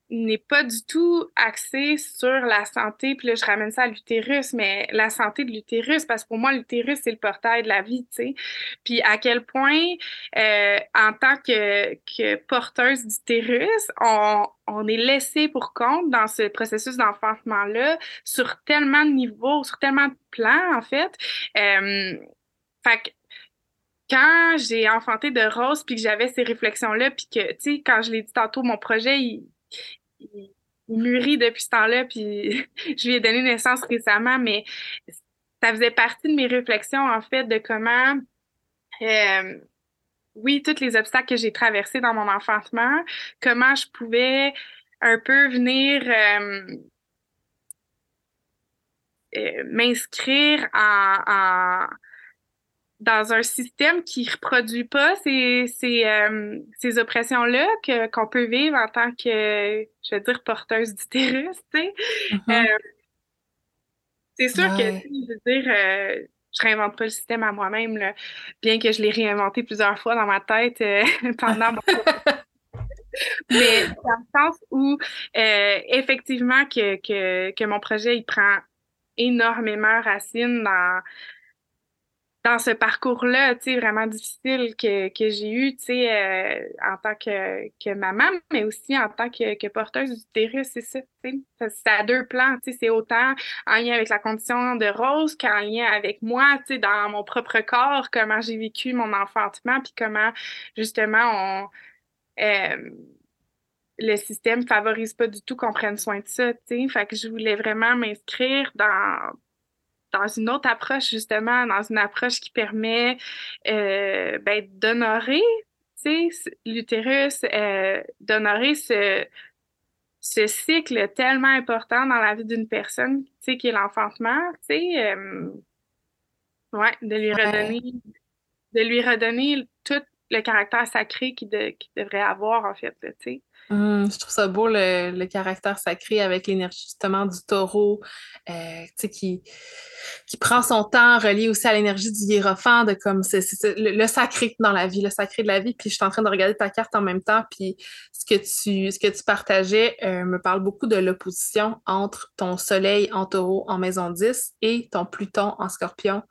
n'est pas du tout axé sur la santé. Puis là, je ramène ça à l'utérus, mais la santé de l'utérus, parce que pour moi, l'utérus, c'est le portail de la vie, tu sais. Puis à quel point, euh, en tant que, que porteuse d'utérus, on, on est laissé pour compte dans ce processus d'enfantement-là sur tellement de niveaux, sur tellement de plans, en fait. Euh, fait que quand j'ai enfanté de Rose, puis que j'avais ces réflexions-là, puis que, tu sais, quand je l'ai dit tantôt, mon projet, il, il, mûrit depuis ce temps-là, puis [laughs] je lui ai donné naissance récemment, mais ça faisait partie de mes réflexions, en fait, de comment, euh, oui, tous les obstacles que j'ai traversés dans mon enfantement, comment je pouvais un peu venir euh, euh, m'inscrire en dans un système qui ne reproduit pas ces, ces, euh, ces oppressions-là qu'on peut vivre en tant que, je veux dire, porteuse d'utérus, tu sais. Mm-hmm. Euh, c'est sûr que, je veux dire, euh, je réinvente pas le système à moi-même, bien que je l'ai réinventé plusieurs fois dans ma tête [laughs] pendant mon [laughs] Mais dans le sens où, effectivement, que, que, que mon projet, il prend énormément racine dans dans ce parcours-là, tu sais, vraiment difficile que, que j'ai eu, tu sais, euh, en tant que, que maman, mais aussi en tant que, que porteuse d'utérus, c'est ça, tu sais. C'est à deux plans, tu sais, c'est autant en lien avec la condition de Rose qu'en lien avec moi, tu sais, dans mon propre corps, comment j'ai vécu mon enfantement, puis comment, justement. Euh, le système favorise pas du tout qu'on prenne soin de ça, tu sais. Fait que je voulais vraiment m'inscrire dans dans une autre approche, justement, dans une approche qui permet euh, ben, d'honorer l'utérus, euh, d'honorer ce, ce cycle tellement important dans la vie d'une personne, tu sais, qui est l'enfantement, tu sais, euh, ouais, de lui redonner, de lui redonner tout le caractère sacré qu'il devrait avoir, en fait, tu sais. Hum, je trouve ça beau le, caractère sacré avec l'énergie justement du taureau, euh, qui, prend son temps, relié aussi à l'énergie du hiérophant, comme c'est, le, sacré dans la vie, le sacré de la vie. Puis je suis en train de regarder ta carte en même temps, puis ce que tu, ce que tu partageais euh, me parle beaucoup de l'opposition entre ton soleil en taureau en maison 10 et ton Pluton en scorpion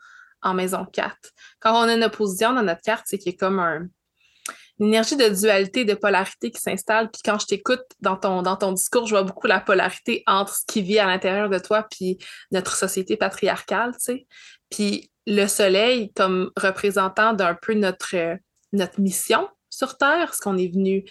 en maison 4. Quand on a une opposition dans notre carte, c'est qu'il y a comme un l'énergie de dualité, de polarité qui s'installe. Puis quand je t'écoute dans ton, dans ton discours, je vois beaucoup la polarité entre ce qui vit à l'intérieur de toi puis notre société patriarcale, tu sais. Puis le soleil comme représentant d'un peu notre, notre mission sur Terre, ce qu'on est venu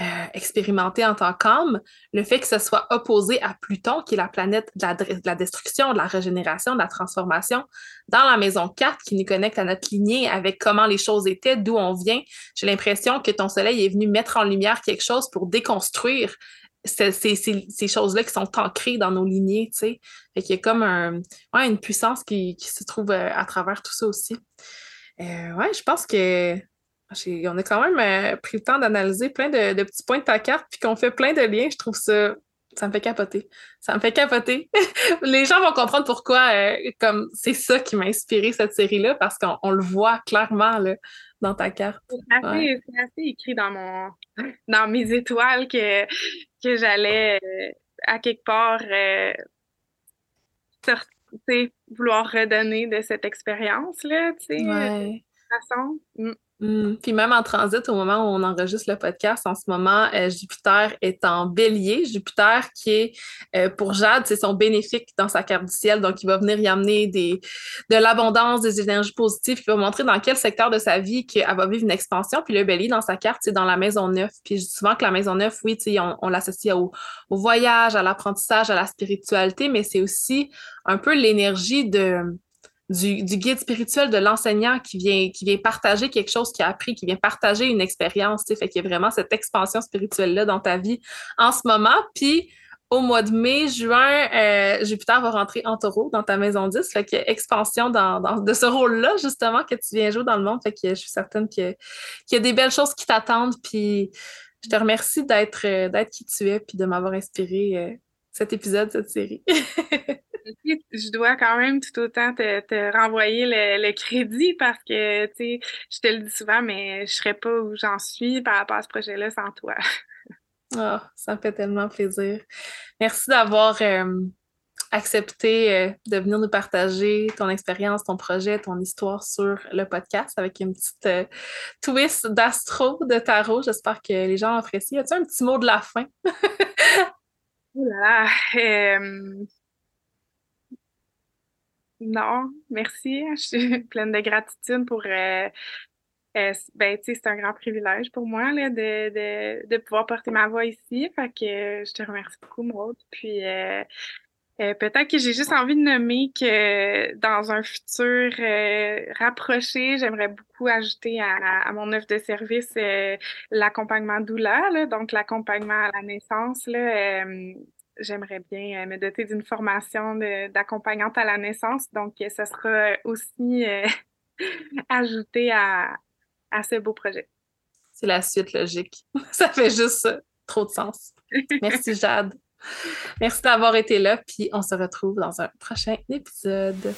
euh, expérimenté en tant qu'âme, le fait que ce soit opposé à Pluton, qui est la planète de la, destruction, de la régénération, de la transformation, dans la maison 4, qui nous connecte à notre lignée avec comment les choses étaient, d'où on vient, j'ai l'impression que ton soleil est venu mettre en lumière quelque chose pour déconstruire ces, choses-là qui sont ancrées dans nos lignées, tu sais. Fait y a comme un, une puissance qui, se trouve euh, à travers tout ça aussi. Euh, ouais, je pense que on a quand même euh, pris le temps d'analyser plein de, petits points de ta carte, puis qu'on fait plein de liens. Je trouve ça. Ça me fait capoter. Ça me fait capoter. [laughs] Les gens vont comprendre pourquoi euh, comme c'est ça qui m'a inspiré cette série-là, parce qu'on le voit clairement là, dans ta carte. C'est assez, écrit dans mon dans mes étoiles que, que j'allais euh, à quelque part vouloir redonner de cette expérience-là, tu sais. De façon. Mm. Hmm. Puis même en transit, au moment où on enregistre le podcast, en ce moment, euh, Jupiter est en bélier. Jupiter qui est, euh, pour Jade, c'est son bénéfique dans sa carte du ciel. Donc, il va venir y amener des, de l'abondance, des énergies positives. Il va montrer dans quel secteur de sa vie qu'elle va vivre une expansion. Puis le bélier, dans sa carte, c'est dans la maison neuf. Puis je souvent que la maison neuf, oui, on, on l'associe au voyage, à l'apprentissage, à la spiritualité, mais c'est aussi un peu l'énergie de du, guide spirituel de l'enseignant qui vient, qui vient partager quelque chose qu'il a appris, qui vient partager une expérience. Fait qu'il y a vraiment cette expansion spirituelle-là dans ta vie en ce moment. Puis au mois de mai, juin, euh, Jupiter va rentrer en taureau dans ta maison 10. Fait a expansion dans, de ce rôle-là, justement, que tu viens jouer dans le monde. Fait que je suis certaine qu'il y a des belles choses qui t'attendent. Puis je te remercie d'être euh, qui tu es puis de m'avoir inspiré euh, cet épisode, cette série. [laughs] je dois quand même tout autant te, renvoyer le, crédit parce que, tu sais, je te le dis souvent, mais je serais pas où j'en suis par rapport à ce projet-là sans toi. oh, [laughs] ça me fait tellement plaisir. Merci d'avoir euh, accepté euh, de venir nous partager ton expérience, ton projet, ton histoire sur le podcast avec une petite euh, twist d'astro, de tarot. J'espère que les gens apprécient. As-tu un petit mot de la fin? [laughs] Non, merci. [laughs] Je suis pleine de gratitude pour. Euh, euh, ben, c'est un grand privilège pour moi là, de, de, de pouvoir porter ma voix ici. Fait que euh, je te remercie beaucoup, Maud. Puis peut-être que j'ai juste envie de nommer que dans un futur rapproché, j'aimerais beaucoup ajouter à, mon offre de service l'accompagnement doula, donc l'accompagnement à la naissance. J'aimerais bien euh, me doter d'une formation d'accompagnante à la naissance. Donc, ça sera aussi euh, [laughs] ajouté à, à ce beau projet. C'est la suite logique. [laughs] ça fait juste trop de sens. Merci, Jade. Merci d'avoir été là, puis on se retrouve dans un prochain épisode.